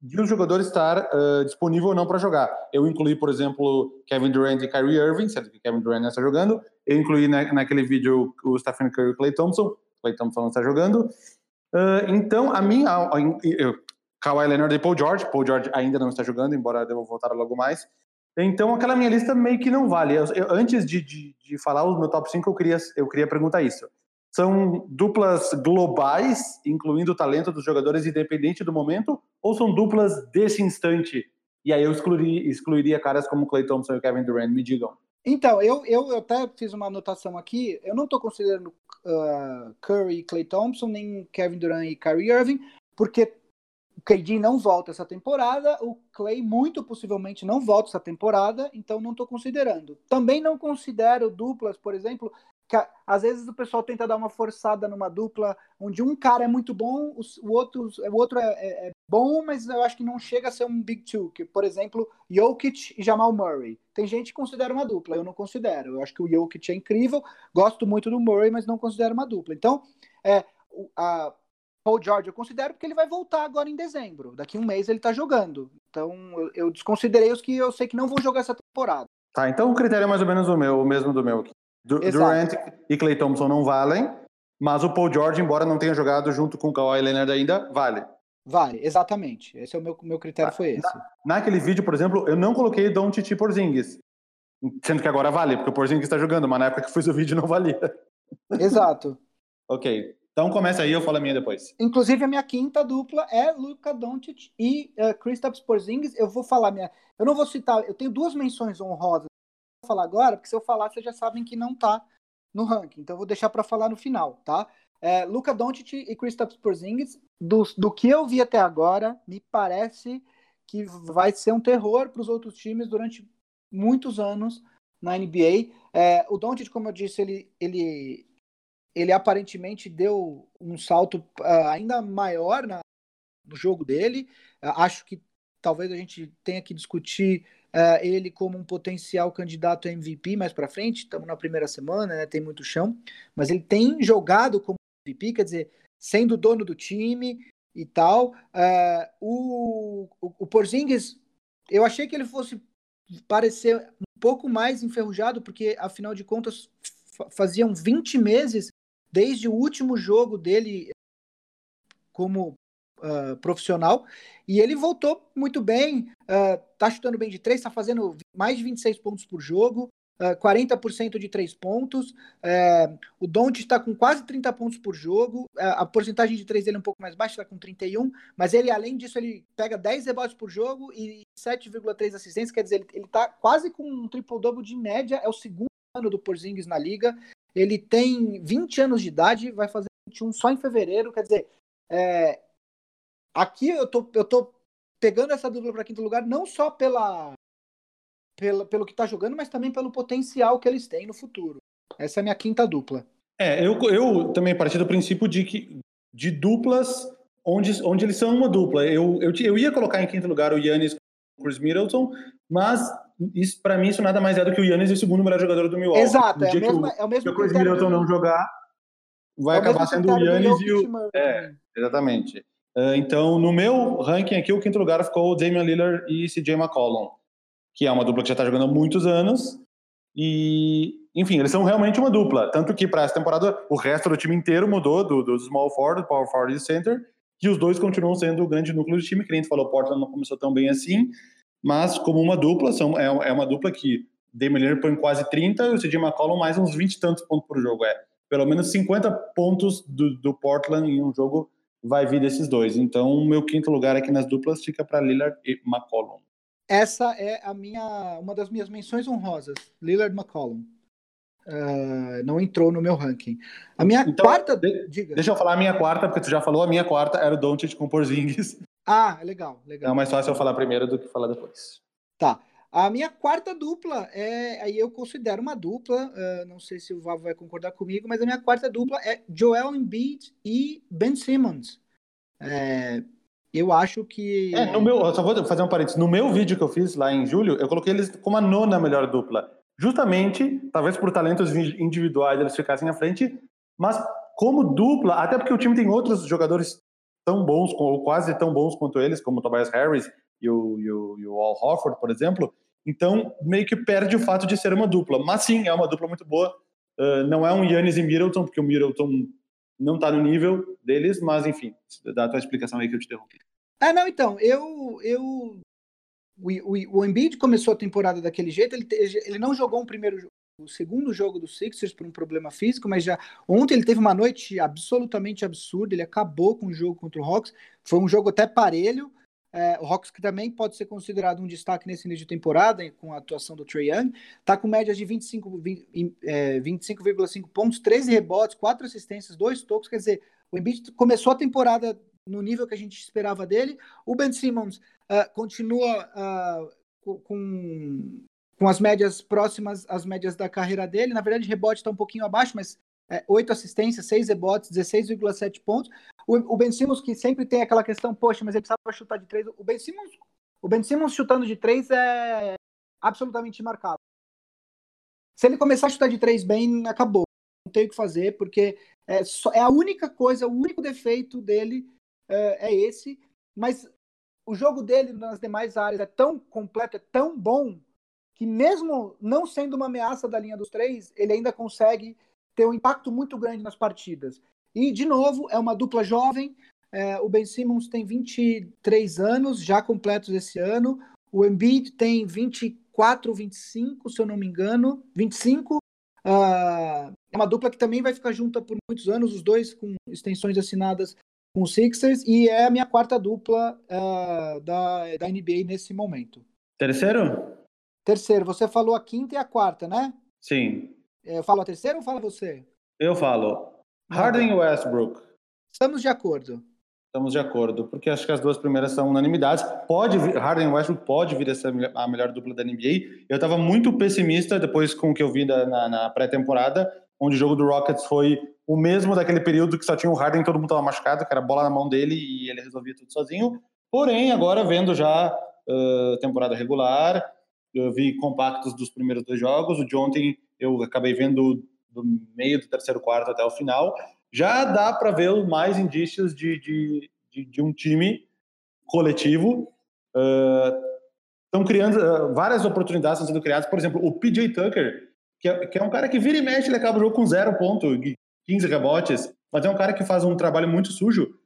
de o jogador estar eh, disponível ou não para jogar. Eu incluí, por exemplo, Kevin Durant e Kyrie Irving, sendo que Kevin Durant não está jogando. Eu incluí na, naquele vídeo o Stephen Curry e o Clay Thompson. Clay Thompson não está jogando. Ah, então, a minha... Kawhi Leonard e Paul George. Paul George ainda não está jogando, embora deva voltar logo mais. Então, aquela minha lista meio que não vale. Eu- eu- antes de, de, de falar o meu top 5, eu queria, eu queria perguntar isso. São duplas globais, incluindo o talento dos jogadores independente do momento, ou são duplas desse instante? E aí eu excluiria, excluiria caras como Clay Thompson e Kevin Durant, me digam. Então, eu, eu, eu até fiz uma anotação aqui. Eu não estou considerando ah, Curry e Clay Thompson, nem Kevin Durant e Kyrie Irving, porque o KD não volta essa temporada, o Clay muito possivelmente não volta essa temporada, então não estou considerando. Também não considero duplas, por exemplo, que a- às vezes o pessoal tenta dar uma forçada numa dupla onde um cara é muito bom, o outro, o outro é, é- é bom, mas eu acho que não chega a ser um Big Two, que, por exemplo, Jokic e Jamal Murray. Tem gente que considera uma dupla, eu não considero. Eu acho que o Jokic é incrível, gosto muito do Murray, mas não considero uma dupla. Então, é, a Paul George eu considero porque ele vai voltar agora em dezembro. Daqui um mês ele tá jogando. Então, eu, eu desconsiderei os que eu sei que não vão jogar essa temporada. Tá, então o critério é mais ou menos o meu, o mesmo do meu aqui. Exato. Durant e Clay Thompson não valem, mas o Paul George, embora não tenha jogado junto com o Kawhi Leonard ainda, vale. Vale, exatamente. Esse é o meu, meu critério, foi esse. Naquele vídeo, por exemplo, eu não coloquei Doncic e Porzingis. Sendo que agora vale, porque o Porzingis está jogando, mas na época que fiz o vídeo não valia. Exato. Ok. Então começa aí, eu falo a minha depois. Inclusive, a minha quinta dupla é Luka Doncic e uh, Kristaps Porzingis. Eu vou falar minha... Eu não vou citar... Eu tenho duas menções honrosas. Vou falar agora, porque se eu falar, vocês já sabem que não tá no ranking. Então, eu vou deixar para falar no final, tá? É, Luka Doncic e Kristaps Porzingis, do, do que eu vi até agora, me parece que vai ser um terror para os outros times durante muitos anos. na NBA. É, o Doncic, como eu disse, ele, ele, ele aparentemente deu um salto uh, ainda maior na, no jogo dele. Uh, acho que talvez a gente tenha que discutir uh, ele como um potencial candidato a MVP mais para frente. Estamos na primeira semana, né, tem muito chão, mas ele tem jogado como MVP, quer dizer, sendo dono do time e tal. o, o, o Porzingis, eu achei que ele fosse parecer um pouco mais enferrujado, porque afinal de contas faziam 20 meses desde o último jogo dele como uh, profissional e ele voltou muito bem, uh, tá chutando bem de três, tá fazendo mais de 26 pontos por jogo, uh, 40% de três pontos. Uh, o Don't está com quase 30 pontos por jogo. Uh, a porcentagem de três dele é um pouco mais baixa, está com 31, mas ele, além disso, ele pega 10 rebotes por jogo e 7,3 assistências, quer dizer, ele, ele tá quase com um triple-double de média, é o segundo ano do Porzingis na liga. Ele tem 20 anos de idade, vai fazer 21 só em fevereiro. Quer dizer, é, aqui eu tô, eu tô pegando essa dupla para quinto lugar, não só pela, pela, pelo que está jogando, mas também pelo potencial que eles têm no futuro. Essa é a minha quinta dupla. É, eu, eu também parti do princípio de que de duplas onde, onde eles são uma dupla. Eu, eu, eu ia colocar em quinto lugar o Yannis com o Chris Middleton, mas isso para mim isso nada mais é do que o Yannis e o segundo melhor jogador do Milwaukee. Exato, é, a mesma, o, é o mesmo. Se o Chris Middleton não jogar, vai é acabar sendo o Yannis e o. É, exatamente. Uh, então, no meu ranking aqui, o quinto lugar ficou o Damian Lillard e CJ McCollum, que é uma dupla que já está jogando há muitos anos. E, enfim, eles são realmente uma dupla. Tanto que para essa temporada o resto do time inteiro mudou do, do small forward, power forward e center. E os dois continuam sendo o grande núcleo do time. Que nem falou, Portland não começou tão bem assim mas como uma dupla, são, é, é uma dupla que Damian Lillard põe quase 30 e o CJ McCollum mais uns 20 e tantos pontos por jogo. É pelo menos 50 pontos do, do Portland em um jogo vai vir desses dois. Então, o meu quinto lugar aqui nas duplas fica para Lillard e McCollum. Essa é a minha uma das minhas menções honrosas, Lillard McCollum. Uh, não entrou no meu ranking. A minha então, quarta. De, diga. Deixa eu falar a minha quarta, porque tu já falou, a minha quarta era o Doncic com Porzingis. Ah, legal, legal. É mais fácil eu falar primeiro do que falar depois. Tá. A minha quarta dupla é. Aí eu considero uma dupla. Uh, não sei se o Vavo vai concordar comigo, mas a minha quarta dupla é Joel Embiid e Ben Simmons. É, eu acho que. É, no meu. Eu só vou fazer um parênteses. No meu vídeo que eu fiz lá em julho, eu coloquei eles como a nona melhor dupla. Justamente, talvez por talentos individuais eles ficassem à frente, mas como dupla, até porque o time tem outros jogadores tão bons, ou quase tão bons quanto eles, como o Tobias Harris e o, e o, e o Al Horford, por exemplo. Então, meio que perde o fato de ser uma dupla. Mas sim, é uma dupla muito boa. Uh, não é um Yannis e Middleton, porque o Middleton não está no nível deles, mas enfim, dá a tua explicação aí que eu te interrompi. Ah, não, então, eu, eu o, o, o Embiid começou a temporada daquele jeito, ele, ele não jogou um primeiro o segundo jogo do Sixers por um problema físico, mas já ontem ele teve uma noite absolutamente absurda, ele acabou com o jogo contra o Hawks, foi um jogo até parelho, é, o Hawks que também pode ser considerado um destaque nesse início de temporada, com a atuação do Trey Young, tá com média de 25,5 é, 25 pontos, 13 rebotes, 4 assistências, 2 tocos, quer dizer, o Embiid começou a temporada no nível que a gente esperava dele, o Ben Simmons uh, continua uh, com com as médias próximas às médias da carreira dele. Na verdade, rebote está um pouquinho abaixo, mas é, 8 assistências, 6 rebotes, 16,7 pontos. O, o, Ben Simmons, que sempre tem aquela questão, poxa, mas ele precisava chutar de 3. O Ben Simmons, o ben Simmons chutando de 3 é absolutamente marcado. Se ele começar a chutar de 3 bem, acabou. Não tem o que fazer, porque é, só, é a única coisa, o único defeito dele é, é esse. Mas o jogo dele nas demais áreas é tão completo, é tão bom que mesmo não sendo uma ameaça da linha dos três, ele ainda consegue ter um impacto muito grande nas partidas. E, de novo, é uma dupla jovem. É, o Ben Simmons tem 23 anos, já completos esse ano. O Embiid tem 24, 25, se eu não me engano. 25. Uh, ah, é uma dupla que também vai ficar junta por muitos anos, os dois com extensões assinadas com os Sixers. E é a minha quarta dupla uh, da, da NBA nesse momento. Terceiro? Terceiro, você falou a quinta e a quarta, né? Sim. É, eu falo a terceira ou fala você? Eu falo. Harden e Westbrook. Estamos de acordo. Estamos de acordo, porque acho que as duas primeiras são unanimidades. Pode vir, Harden e Westbrook pode vir a ser a melhor dupla da NBA. Eu estava muito pessimista depois com o que eu vi na, na pré-temporada, onde o jogo do Rockets foi o mesmo daquele período que só tinha o Harden e todo mundo estava machucado, que era bola na mão dele e ele resolvia tudo sozinho. Porém, agora vendo já uh, temporada regular, eu vi compactos dos primeiros dois jogos. O de ontem eu acabei vendo do meio do terceiro quarto até o final já dá para ver mais indícios de, de, de, de, um time coletivo. Estão uh, criando uh, várias oportunidades estão sendo criadas. Por exemplo, o PJ Tucker, que é, que é, um cara que vira e mexe, ele acaba o jogo com zero ponto, 15 rebotes, mas é um cara que faz um trabalho muito sujo.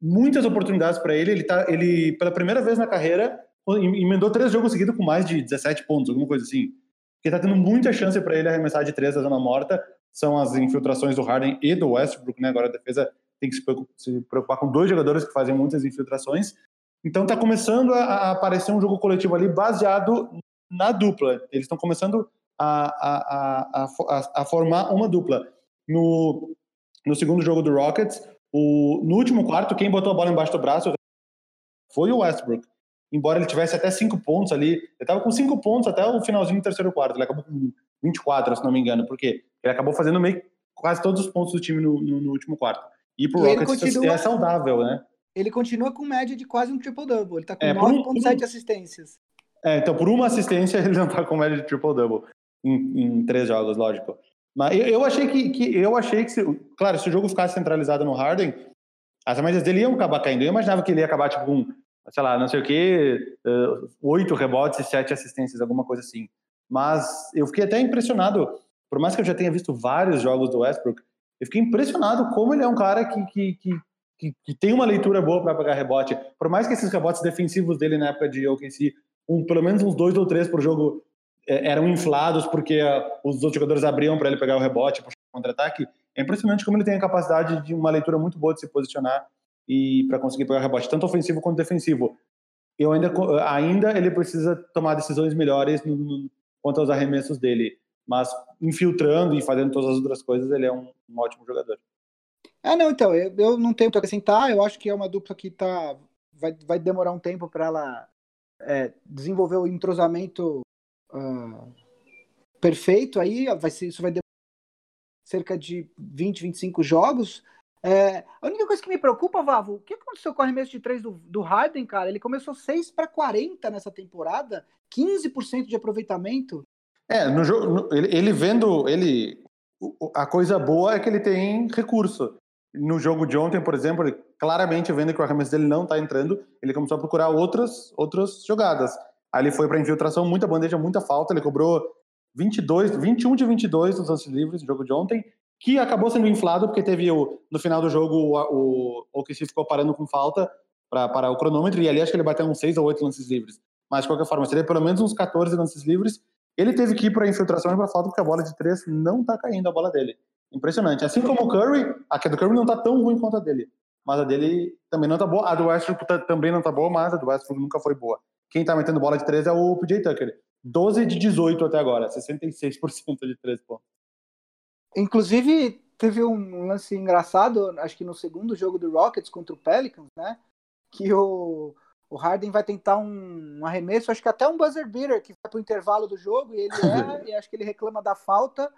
Muitas oportunidades para ele. Ele, tá, ele, pela primeira vez na carreira, emendou três jogos seguidos com mais de 17 pontos, alguma coisa assim. Porque tá tendo muita chance para ele arremessar de três da zona morta são as infiltrações do Harden e do Westbrook, né? Agora a defesa tem que se preocupar com dois jogadores que fazem muitas infiltrações. Então está começando a, aparecer um jogo coletivo ali baseado na dupla. Eles estão começando a, a, a, a, formar uma dupla. No, no segundo jogo do Rockets, o, no último quarto, quem botou a bola embaixo do braço foi o Westbrook. Embora ele tivesse até cinco pontos ali, ele estava com cinco pontos até o finalzinho do terceiro quarto. Ele acabou com 24, se não me engano, porque ele acabou fazendo meio quase todos os pontos do time no, no, no último quarto. E pro e Rockets continua, é saudável, né? Ele continua com média de quase um triple-double. Ele tá com é, 9.7 um, assistências. É, então por uma assistência ele não tá com média de triple-double em, em, três jogos, lógico. Mas eu, eu achei que, que, eu achei que se, claro, se o jogo ficasse centralizado no Harden, as médias dele iam acabar caindo. Eu imaginava que ele ia acabar tipo com, sei lá, não sei o quê, oito uh, rebotes e sete assistências, alguma coisa assim. Mas eu fiquei até impressionado por mais que eu já tenha visto vários jogos do Westbrook, eu fiquei impressionado como ele é um cara que, que, que, que, que tem uma leitura boa para pegar rebote. Por mais que esses rebotes defensivos dele na época de OKC, um, pelo menos uns dois ou três por jogo é, eram inflados porque uh, os outros jogadores abriam para ele pegar o rebote, puxar o contra-ataque. É impressionante como ele tem a capacidade de uma leitura muito boa de se posicionar e para conseguir pegar rebote, tanto ofensivo quanto defensivo. Eu ainda, ainda ele precisa tomar decisões melhores no, no, quanto aos arremessos dele mas infiltrando e fazendo todas as outras coisas, ele é um, um ótimo jogador. É, não, então, eu, eu não tenho o que acrescentar, eu acho que é uma dupla que tá, vai, vai demorar um tempo para ela é, desenvolver o entrosamento uh, perfeito, aí vai ser, isso vai demorar cerca de 20, 25 jogos. É, a única coisa que me preocupa, Vavo, o que aconteceu com o arremesso de 3 do, do Harden, cara? Ele começou 6 para 40 nessa temporada, 15% de aproveitamento. É, no jogo, ele, ele vendo, ele a coisa boa é que ele tem recurso. No jogo de ontem, por exemplo, ele claramente vendo que o arremesso dele não está entrando, ele começou a procurar outras outras jogadas. Aí ele foi para infiltração, muita bandeja, muita falta, ele cobrou 22, 21 de 22 nos lances livres no jogo de ontem, que acabou sendo inflado porque teve o, no final do jogo o, o OKC ficou parando com falta para parar o cronômetro e ali acho que ele bateu uns 6 ou 8 lances livres. Mas de qualquer forma, seria pelo menos uns 14 lances livres ele teve que ir para infiltração e para falta porque a bola de três não está caindo a bola dele. Impressionante. Assim como o Curry, a do Curry não está tão ruim quanto a dele. Mas a dele também não está boa. A do Westbrook tá, também não está boa, mas a do Westbrook nunca foi boa. Quem está metendo bola de três é o PJ Tucker. 12 de 18 até agora, 66% de três pontos. Inclusive, teve um lance engraçado, acho que no segundo jogo do Rockets contra o Pelicans, né? Que o, o Harden vai tentar um, um, arremesso, acho que até um buzzer beater, que vai pro intervalo do jogo, e ele é, e acho que ele reclama da falta.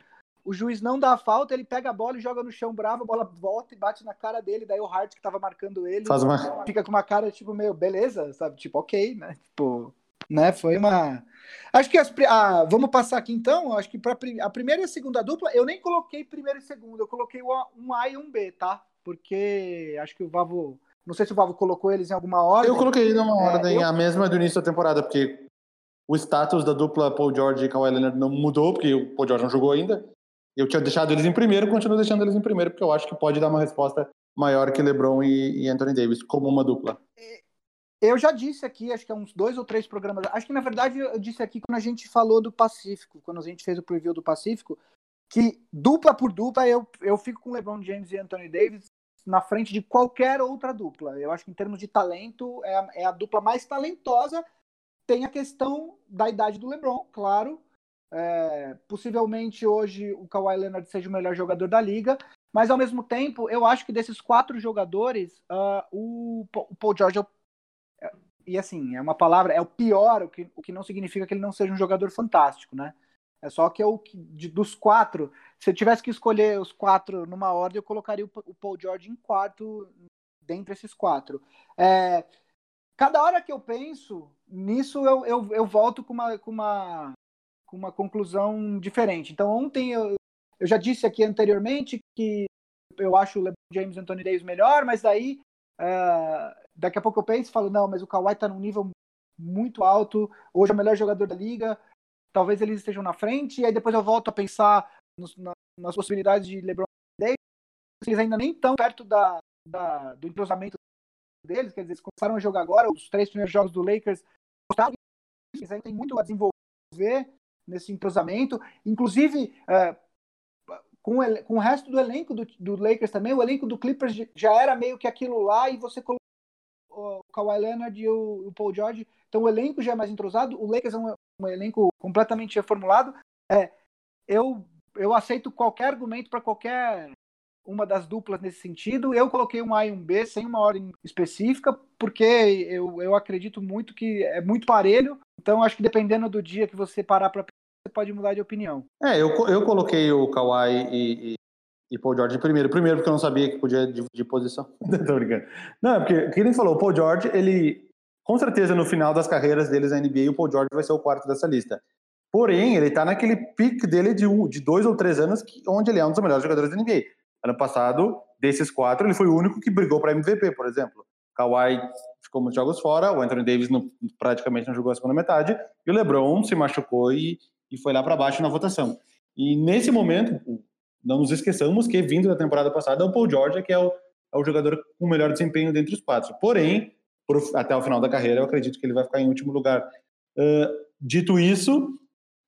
O juiz não dá a falta, ele pega a bola e joga no chão bravo, a bola volta e bate na cara dele, daí o Hart que tava marcando ele uma... fica com uma cara tipo, meio, beleza, sabe? Tipo, ok, né? Tipo, né? Foi uma. Acho que as, ah, vamos passar aqui então. Acho que para a primeira e a segunda dupla, eu nem coloquei primeiro e segundo, eu coloquei um A e um B, tá? Porque acho que o Vavo não sei se o Vavo colocou eles em alguma ordem. Eu coloquei numa é, ordem, eu... a mesma do início da temporada, porque o status da dupla Paul George e Kawhi Leonard não mudou, porque o Paul George não jogou ainda. Eu tinha deixado eles em primeiro, continuo deixando eles em primeiro, porque eu acho que pode dar uma resposta maior que LeBron e, e Anthony Davis, como uma dupla. Eu já disse aqui, acho que há uns dois ou três programas. Acho que na verdade eu disse aqui quando a gente falou do Pacífico, quando a gente fez o preview do Pacífico, que dupla por dupla eu, eu fico com LeBron James e Anthony Davis na frente de qualquer outra dupla. Eu acho que em termos de talento, é a, é a dupla mais talentosa. Tem a questão da idade do LeBron, claro. É, possivelmente hoje o Kawhi Leonard seja o melhor jogador da liga, Mas ao mesmo tempo, eu acho que desses quatro jogadores, uh, o, o Paul George é, e assim, é uma palavra, é o pior, o que, o que não significa que ele não seja um jogador fantástico, né? É só que eu, de, dos quatro, se eu tivesse que escolher os quatro numa ordem, eu colocaria o, o Paul George em quarto dentre esses quatro. É, cada hora que eu penso nisso, eu, eu, eu volto com uma, com, uma, com uma conclusão diferente. Então, ontem eu, eu já disse aqui anteriormente que eu acho o LeBron James e Anthony Davis melhor, mas daí uh, daqui a pouco eu penso e falo, não, mas o Kawhi está num nível muito alto, hoje é o melhor jogador da liga, talvez eles estejam na frente, e aí depois eu volto a pensar nos, na, nas possibilidades de LeBron Davis, eles ainda nem estão perto da, da, do entrosamento deles, quer dizer, eles começaram a jogar agora, os três primeiros jogos do Lakers, eles ainda tem muito a desenvolver nesse entrosamento, inclusive é, com, o, com o resto do elenco do, do Lakers também, o elenco do Clippers já era meio que aquilo lá, e você Kawhi Leonard e o, o Paul George, então o elenco já é mais entrosado, o Lakers é um, um elenco completamente reformulado. É, eu, eu aceito qualquer argumento para qualquer uma das duplas nesse sentido. Eu coloquei um A e um B sem uma ordem específica, porque eu, eu acredito muito que é muito parelho. Então, acho que dependendo do dia que você parar para você pode mudar de opinião. É, eu, eu coloquei o Kawhi e, e, e Paul George primeiro. Primeiro, porque eu não sabia que podia de posição. Tô brincando. Não, é porque, que nem falou, o Paul George, ele, com certeza, no final das carreiras deles na NBA, o Paul George vai ser o quarto dessa lista. Porém, ele tá naquele pique dele de, um, de dois ou três anos, que, onde ele é um dos melhores jogadores da NBA. Ano passado, desses quatro, ele foi o único que brigou para MVP, por exemplo. Kawhi ficou muitos jogos fora, o Anthony Davis praticamente não jogou a segunda metade, e o LeBron se machucou e, e foi lá para baixo na votação. E nesse momento, não nos esqueçamos que, vindo da temporada passada, é o Paul George que é o, é o jogador com o melhor desempenho dentre os quatro. Porém, por, até o final da carreira, eu acredito que ele vai ficar em último lugar. Uh, dito isso,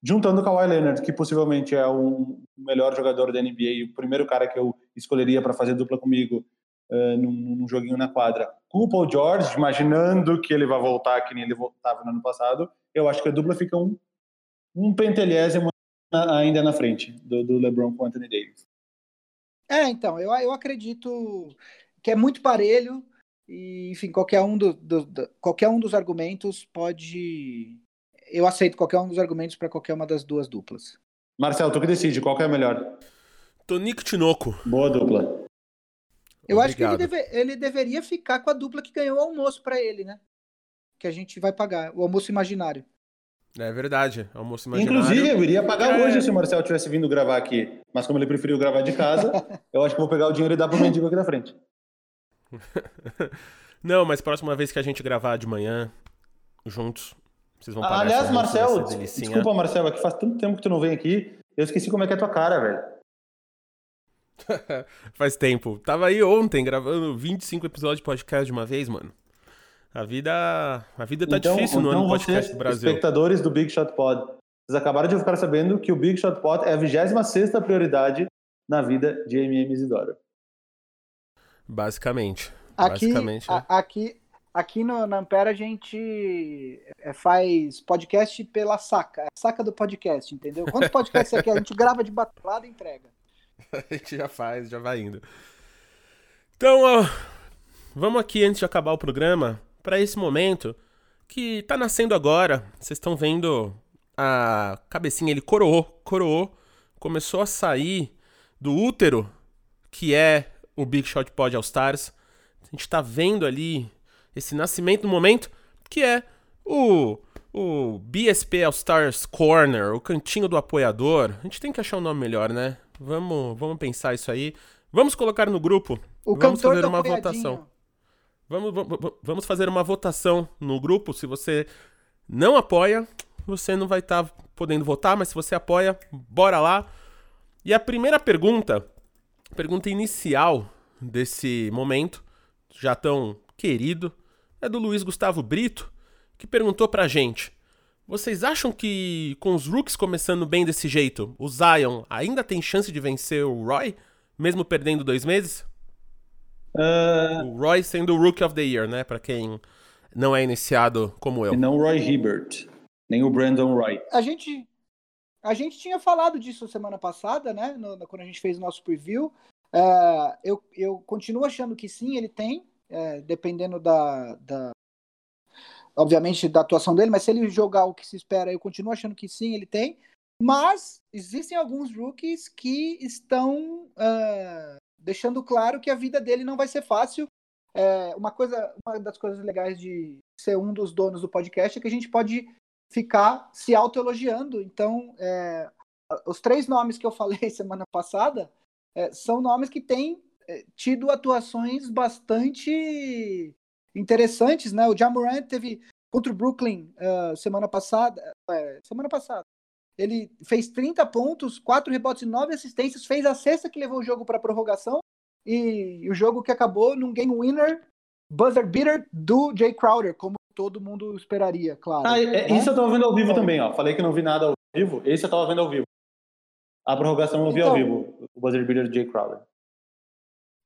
juntando o Kawhi Leonard, que possivelmente é o melhor jogador da NBA e o primeiro cara que eu escolheria para fazer dupla comigo uh, num, num, joguinho na quadra, com o Paul George, imaginando que ele vai voltar que nem ele voltava no ano passado, eu acho que a dupla fica um, um pentelésimo ainda na frente do, do LeBron com o Anthony Davis. É, então, eu, eu acredito que é muito parelho e, enfim, qualquer um, do, do, do qualquer um dos argumentos pode eu aceito qualquer um dos argumentos para qualquer uma das duas duplas. Marcelo, tu que decide, qual que é a melhor? Tonico Tinoco. Boa dupla. Eu Obrigado. acho que ele, deve, ele, deveria ficar com a dupla que ganhou o almoço para ele, né? Que a gente vai pagar, o almoço imaginário. É verdade, almoço imaginário. Inclusive, eu iria pagar é... hoje se o Marcelo tivesse vindo gravar aqui. Mas como ele preferiu gravar de casa, eu acho que vou pegar o dinheiro e dar pro mendigo aqui na frente. Não, mas próxima vez que a gente gravar de manhã, juntos, vocês vão pagar Aliás, Marcelo, desculpa, Marcelo, que faz tanto tempo que tu não vem aqui. Eu esqueci como é que é a tua cara, velho. faz tempo. Tava aí ontem gravando 25 episódios de podcast de uma vez, mano. A vida, a vida tá então, difícil no então ano podcast vocês, do Brasil. espectadores do Big Shot Pod, vocês acabaram de ficar sabendo que o Big Shot Pod é a 26 prioridade na vida de MM Isidoro. Basicamente. Aqui, basicamente, a, aqui, Aqui no, na Ampera a gente é, faz podcast pela saca. É a saca do podcast, entendeu? Quantos podcasts quer? A gente grava de batalhada e entrega. a gente já faz, já vai indo. Então, ó, vamos aqui antes de acabar o programa para esse momento que tá nascendo agora. Vocês estão vendo a cabecinha, ele coroou, coroou, começou a sair do útero, que é o Big Shot Pod All Stars. A gente tá vendo ali esse nascimento do momento, que é o, o BSP All Stars Corner, o cantinho do apoiador. A gente tem que achar um nome melhor, né? Vamos, vamos pensar isso aí. Vamos colocar no grupo. O vamos fazer uma votação. Vamos, vamos fazer uma votação no grupo. Se você não apoia, você não vai estar tá podendo votar, mas se você apoia, bora lá. E a primeira pergunta, pergunta inicial desse momento, já tão querido, é do Luiz Gustavo Brito, que perguntou pra gente: Vocês acham que com os Rooks começando bem desse jeito, o Zion ainda tem chance de vencer o Roy, mesmo perdendo dois meses? Uh... O Roy sendo o Rookie of the Year, né? Pra quem não é iniciado como eu. E não o Roy Hibbert, nem o Brandon Roy. A gente, a gente tinha falado disso semana passada, né? No, no, quando a gente fez o nosso preview. É, eu, eu continuo achando que sim, ele tem, é, dependendo da, da, obviamente, da atuação dele, mas se ele jogar o que se espera, eu continuo achando que sim, ele tem. Mas existem alguns rookies que estão uh, deixando claro que a vida dele não vai ser fácil. É, uma coisa, uma das coisas legais de ser um dos donos do podcast é que a gente pode ficar se autoelogiando. Então, é, os três nomes que eu falei semana passada é, são nomes que têm é, tido atuações bastante interessantes, né? O Jamorant teve contra o Brooklyn uh, semana passada, é, semana passada. Ele fez 30 pontos, 4 rebotes e 9 assistências, fez a sexta que levou o jogo para prorrogação e, o jogo que acabou num game winner, buzzer beater do Jay Crowder, como todo mundo esperaria, claro. Ah, é, né? Isso eu tava vendo ao vivo também, ó. Falei que não vi nada ao vivo, esse eu tava vendo ao vivo. A prorrogação eu vi então, ao vivo, o buzzer beater do Jay Crowder.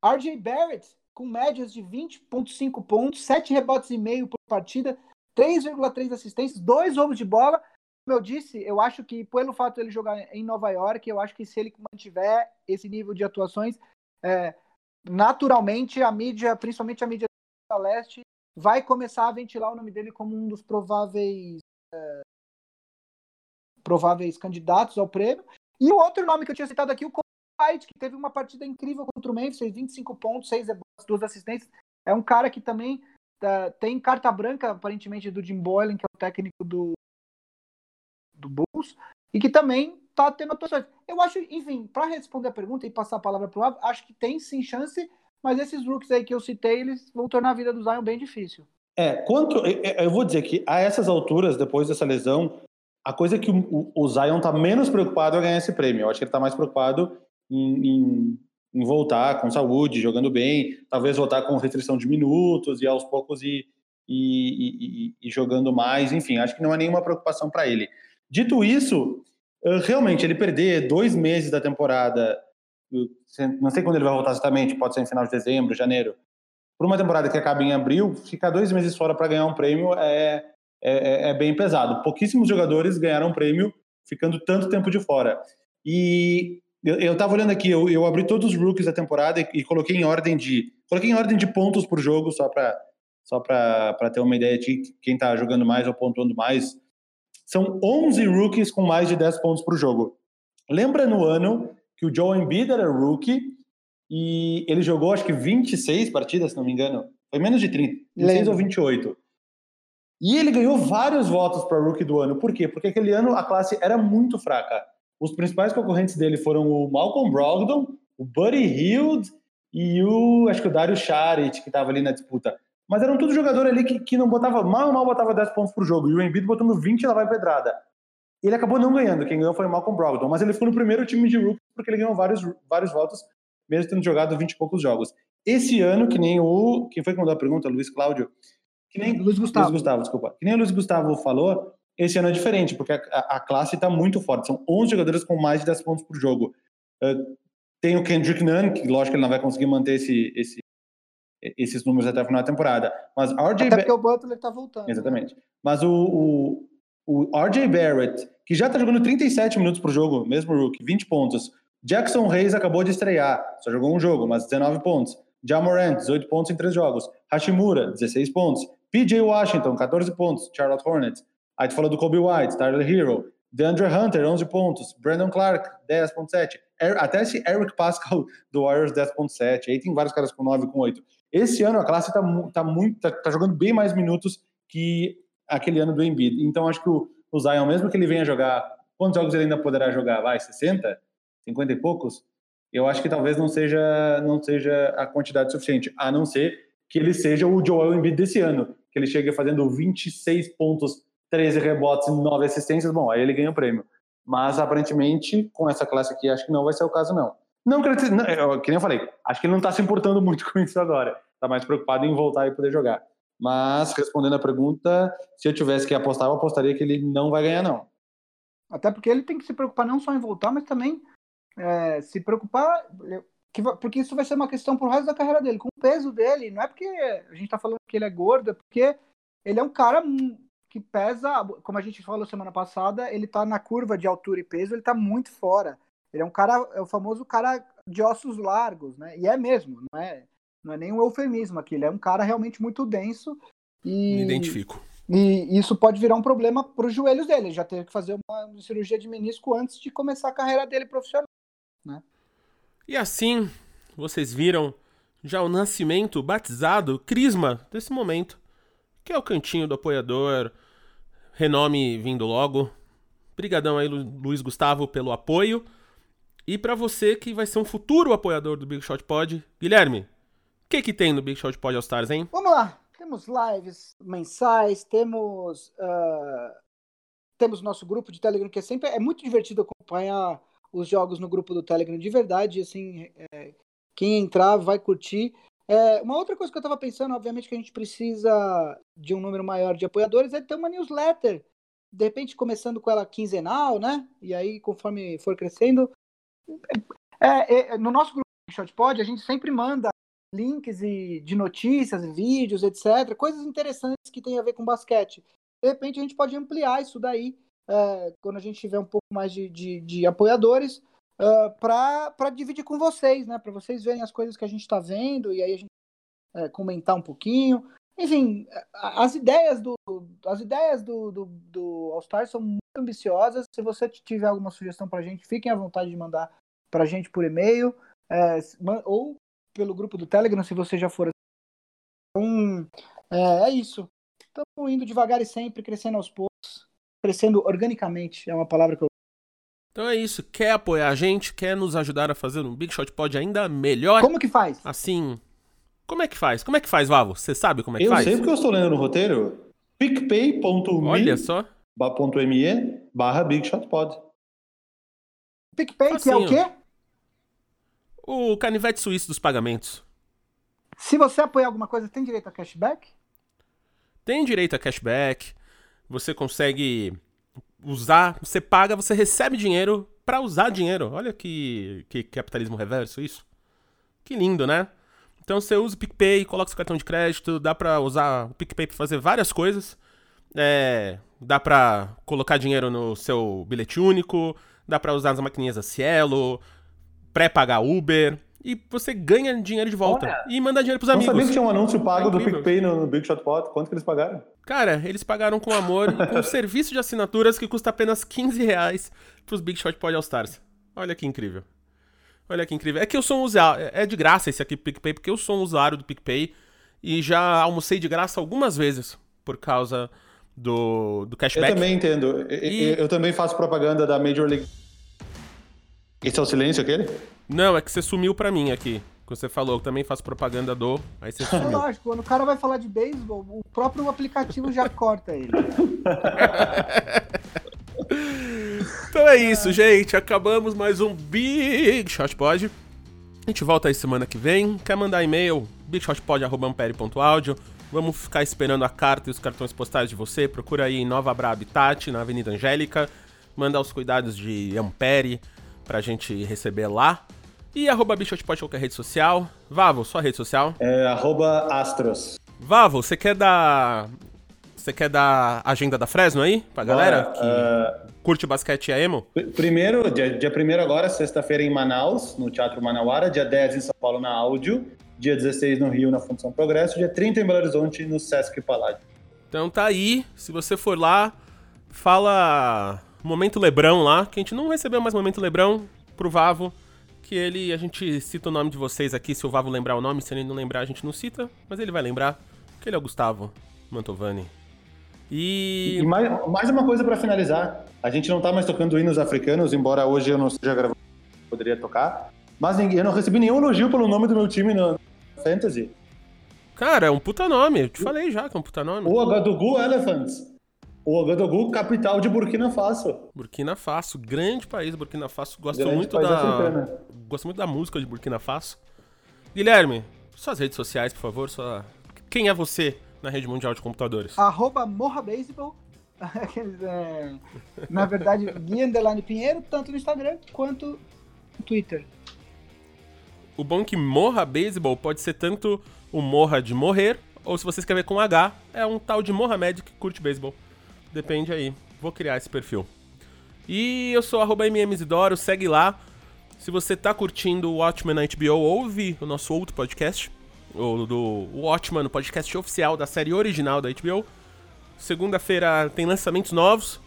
RJ Barrett, com médias de 20,5 pontos, 7 rebotes e meio por partida, 3,3 assistências, 2 roubos de bola. Como eu disse, eu acho que pelo fato de ele jogar em Nova York, eu acho que se ele mantiver esse nível de atuações, é, naturalmente a mídia, principalmente a mídia da leste, vai começar a ventilar o nome dele como um dos prováveis é, prováveis candidatos ao prêmio. E o outro nome que eu tinha citado aqui, o White, que teve uma partida incrível contra o Memphis, fez 25 pontos, 6 rebotes, 2 assistências. É um cara que também uh, tem carta branca, aparentemente, do Jim Boylan, que é o técnico do, do Bulls, e que também tá tendo atuações. Eu acho, enfim, para responder a pergunta e passar a palavra pro Avo, acho que tem sim chance, mas esses rookies aí que eu citei, eles vão tornar a vida do Zion bem difícil. É, quanto. Eu vou dizer que a essas alturas, depois dessa lesão, a coisa é que o, o Zion tá menos preocupado é ganhar esse prêmio. Eu acho que ele tá mais preocupado em, em, em, voltar com saúde, jogando bem, talvez voltar com restrição de minutos e aos poucos ir, ir, ir, ir jogando mais. Enfim, acho que não é nenhuma preocupação para ele. Dito isso, realmente, ele perder dois meses da temporada, não sei quando ele vai voltar exatamente, pode ser em final de dezembro, janeiro, por uma temporada que acaba em abril, ficar dois meses fora para ganhar um prêmio é, é, é, bem pesado. Pouquíssimos jogadores ganharam um prêmio ficando tanto tempo de fora. E eu estava olhando aqui, eu, eu, abri todos os rookies da temporada e, e, coloquei em ordem de coloquei em ordem de pontos por jogo só para só para ter uma ideia de quem está jogando mais ou pontuando mais. São 11 rookies com mais de 10 pontos por jogo. Lembra no ano que o Joe Embiid era rookie e ele jogou acho que 26 partidas, se não me engano. Foi menos de 30, 26 ou 28. E ele ganhou vários votos para rookie do ano. Por quê? Porque aquele ano a classe era muito fraca. Os principais concorrentes dele foram o Malcolm Brogdon, o Buddy Hield e o acho que o Dario Saric, que estava ali na disputa. Mas eram todos jogadores ali que, que não botava, mal mal botava 10 pontos por jogo. E o Embiid botando 20 e lá vai pedrada. Ele acabou não ganhando, quem ganhou foi o Malcolm Brogdon, mas ele ficou no primeiro time de rookie porque ele ganhou vários, vários votos, mesmo tendo jogado 20 e poucos jogos. Esse ano, que nem o. Quem foi que mandou a pergunta? Luiz Cláudio. Que nem, Luiz Gustavo. Luiz Gustavo, desculpa. Que nem o Luiz Gustavo falou, esse ano é diferente, porque a, a classe está muito forte. São 11 jogadores com mais de 10 pontos por jogo. Uh, tem o Kendrick Nunn, que lógico que ele não vai conseguir manter esse, esse, esses números até o final da temporada. Mas RJ até porque o Butler está voltando. Né? Exatamente. Né? Mas o, o, o RJ Barrett, que já está jogando 37 minutos por jogo, mesmo rookie, 20 pontos. Jackson Reis acabou de estrear, só jogou um jogo, mas 19 pontos. Jamorant, 18 pontos em 3 jogos. Hashimura, 16 pontos. PJ Washington, 14 pontos. Charlotte Hornets. Aí tu falou do Kobe White, Tyler Hero. DeAndre Hunter, 11 pontos. Brandon Clark, 10.7. Até esse Eric Pascal do Warriors, 10.7. Aí tem vários caras com 9, com 8. Esse ano a classe está tá muito, tá, tá, jogando bem mais minutos que aquele ano do Embiid. Então acho que o, o Zion, mesmo que ele venha jogar, quantos jogos ele ainda poderá jogar? Vai, 60? 50 e poucos? Eu acho que talvez não seja, não seja a quantidade suficiente, a não ser que ele seja o Joel Embiid desse ano, que ele chegue fazendo 26 pontos, 13 rebotes e 9 assistências. Bom, aí ele ganha o prêmio. Mas aparentemente, com essa classe aqui, acho que não vai ser o caso, não. Não, que nem eu falei, acho que ele não está se importando muito com isso agora. Está mais preocupado em voltar e poder jogar. Mas, respondendo a pergunta, se eu tivesse que apostar, eu apostaria que ele não vai ganhar, não. Até porque ele tem que se preocupar não só em voltar, mas também é, se preocupar, que, porque isso vai ser uma questão pro resto da carreira dele. Com o peso dele, não é porque a gente está falando que ele é gordo, é porque ele é um cara que pesa, como a gente falou semana passada, ele está na curva de altura e peso, ele está muito fora. Ele é um cara, é o famoso cara de ossos largos, né? E é mesmo, não é, não é nem um eufemismo aqui, ele é um cara realmente muito denso e... Me identifico. E isso pode virar um problema para os joelhos dele. Ele já teve que fazer uma cirurgia de menisco antes de começar a carreira dele profissional. Né? E assim, vocês viram já o nascimento, batizado, crisma desse momento, que é o cantinho do apoiador, renome vindo logo. Brigadão aí, Luiz Gustavo, pelo apoio. E para você que vai ser um futuro apoiador do Big Shot Pod, Guilherme, o que que tem no Big Shot Pod All Stars, hein? Vamos lá. Temos lives mensais, temos uh, temos nosso grupo de Telegram que é sempre é muito divertido acompanhar os jogos no grupo do Telegram de verdade, assim, é, quem entrar vai curtir. É, uma outra coisa que eu estava pensando, obviamente que a gente precisa de um número maior de apoiadores, é ter uma newsletter, de repente começando com ela quinzenal, né? E aí conforme for crescendo, é, é no nosso grupo ShotPod a gente sempre manda links e, de notícias, vídeos, etc. Coisas interessantes que tem a ver com basquete. De repente a gente pode ampliar isso daí é, quando a gente tiver um pouco mais de, de, de apoiadores uh, para dividir com vocês, né? Para vocês verem as coisas que a gente está vendo e aí a gente é, comentar um pouquinho. Enfim, as ideias do as ideias do, do, do All Star são muito ambiciosas. Se você tiver alguma sugestão para a gente, fiquem à vontade de mandar para a gente por e-mail é, ou pelo grupo do Telegram, se você já for. Então, é, é isso. Estamos indo devagar e sempre, crescendo aos poucos, crescendo organicamente, é uma palavra que eu. Então é isso. Quer apoiar a gente? Quer nos ajudar a fazer um Big Shot Pod ainda melhor? Como que faz? Assim. Como é que faz? Como é que faz, Vavo? Você sabe como é que eu faz? Eu sei porque eu estou lendo no roteiro. picpay.me Olha só. .me barra Big Shot Pod. PicPay, que é o quê? O canivete suíço dos pagamentos. Se você apoiar alguma coisa, tem direito a cashback? Tem direito a cashback. Você consegue usar, você paga, você recebe dinheiro para usar dinheiro. Olha que, que capitalismo reverso isso. Que lindo, né? Então você usa o PicPay, coloca seu cartão de crédito, dá para usar o PicPay para fazer várias coisas. É, dá para colocar dinheiro no seu bilhete único, dá para usar as maquininhas da Cielo, pré-pagar Uber. E você ganha dinheiro de volta. Olha, e manda dinheiro pros amigos. Não sabia que tinha um anúncio pago é do PicPay no, no Big Shot Pot. Quanto que eles pagaram? Cara, eles pagaram com amor e com um serviço de assinaturas que custa apenas 15 reais pros Big Shot Pod All Stars. Olha que incrível. Olha que incrível. É que eu sou um usuário. É de graça esse aqui PicPay, porque eu sou um usuário do PicPay e já almocei de graça algumas vezes por causa do, do cashback. Eu também entendo. E... Eu, eu também faço propaganda da Major League. Esse é o silêncio aquele? Não, é que você sumiu pra mim aqui. Você falou, eu também faço propaganda do. Aí você sumiu. Lógico, quando o cara vai falar de beisebol, o próprio aplicativo já corta ele. então é isso, gente. Acabamos mais um Big Shot Pod. A gente volta aí semana que vem. Quer mandar e-mail? bigshotpod.ampere.audio. Vamos ficar esperando a carta e os cartões postais de você. Procura aí em Nova Bra Habitat, na Avenida Angélica. Manda os cuidados de Ampere pra gente receber lá. E arroba Bichotpod em qualquer rede social. Vavo, sua rede social? É arroba Astros. Vavo, você quer dar. Você quer dar agenda da Fresno aí pra galera Bora, que uh... curte basquete e a emo? Primeiro, dia, dia primeiro agora, sexta-feira em Manaus, no Teatro Manauara, dia 10 em São Paulo na Áudio, dia 16 no Rio na Função Progresso, dia 30 em Belo Horizonte no Sesc Paládio. Então tá aí, se você for lá, fala Momento Lebrão lá, que a gente não recebeu mais Momento Lebrão pro Vavo que ele, a gente cita o nome de vocês aqui, se o Vavo lembrar o nome, se ele não lembrar, a gente não cita, mas ele vai lembrar, que ele é o Gustavo Mantovani. E, e mais, mais, uma coisa para finalizar, a gente não tá mais tocando hinos africanos, embora hoje eu não esteja gravando, poderia tocar, mas eu não recebi nenhum elogio pelo nome do meu time no Fantasy. Cara, é um puta nome, eu te falei já que é um puta nome. O Agadugu Elephants. O Ouagadougou, capital de Burkina Faso. Burkina Faso, grande país, Burkina Faso. Gosto grande muito da gosto muito da música de Burkina Faso. Guilherme, suas redes sociais, por favor, sua... quem é você na rede mundial de computadores? Arroba Morra Baseball. É, na verdade, Gui Underline Pinheiro, tanto no Instagram quanto no Twitter. O bom é que Morra Baseball pode ser tanto o Morra de morrer, ou se você escrever com H, é um tal de Mohamed que curte beisebol. Depende aí. Vou criar esse perfil. E eu sou arroba MMZidoro, segue lá. Se você tá curtindo o Watchmen na HBO, ouve o nosso outro podcast, o do Watchmen, o podcast oficial da série original da HBO. Segunda-feira tem lançamentos novos.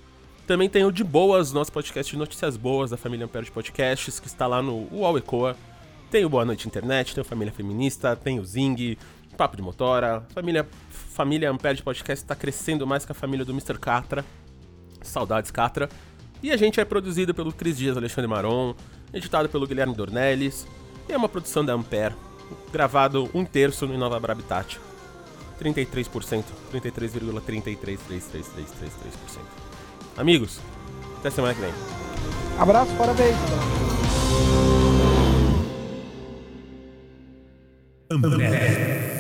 Também tem o De Boas, nosso podcast de notícias boas da família Ampere de Podcasts, que está lá no UOL Ecoa. Tem o Boa Noite Internet, tem o Família Feminista, tem o Zing, Papo de Motora. Família, família Ampere de Podcast está crescendo mais que a família do Mr. Catra. Saudades, Catra. E a gente é produzido pelo Cris Dias Alexandre Maron, editado pelo Guilherme Dornelles, e é uma produção da Ampere, gravado um terço no Nova Habitat. 33%, 33,333333%. Amigos, até semana que vem. Abraço, parabéns. Ampere.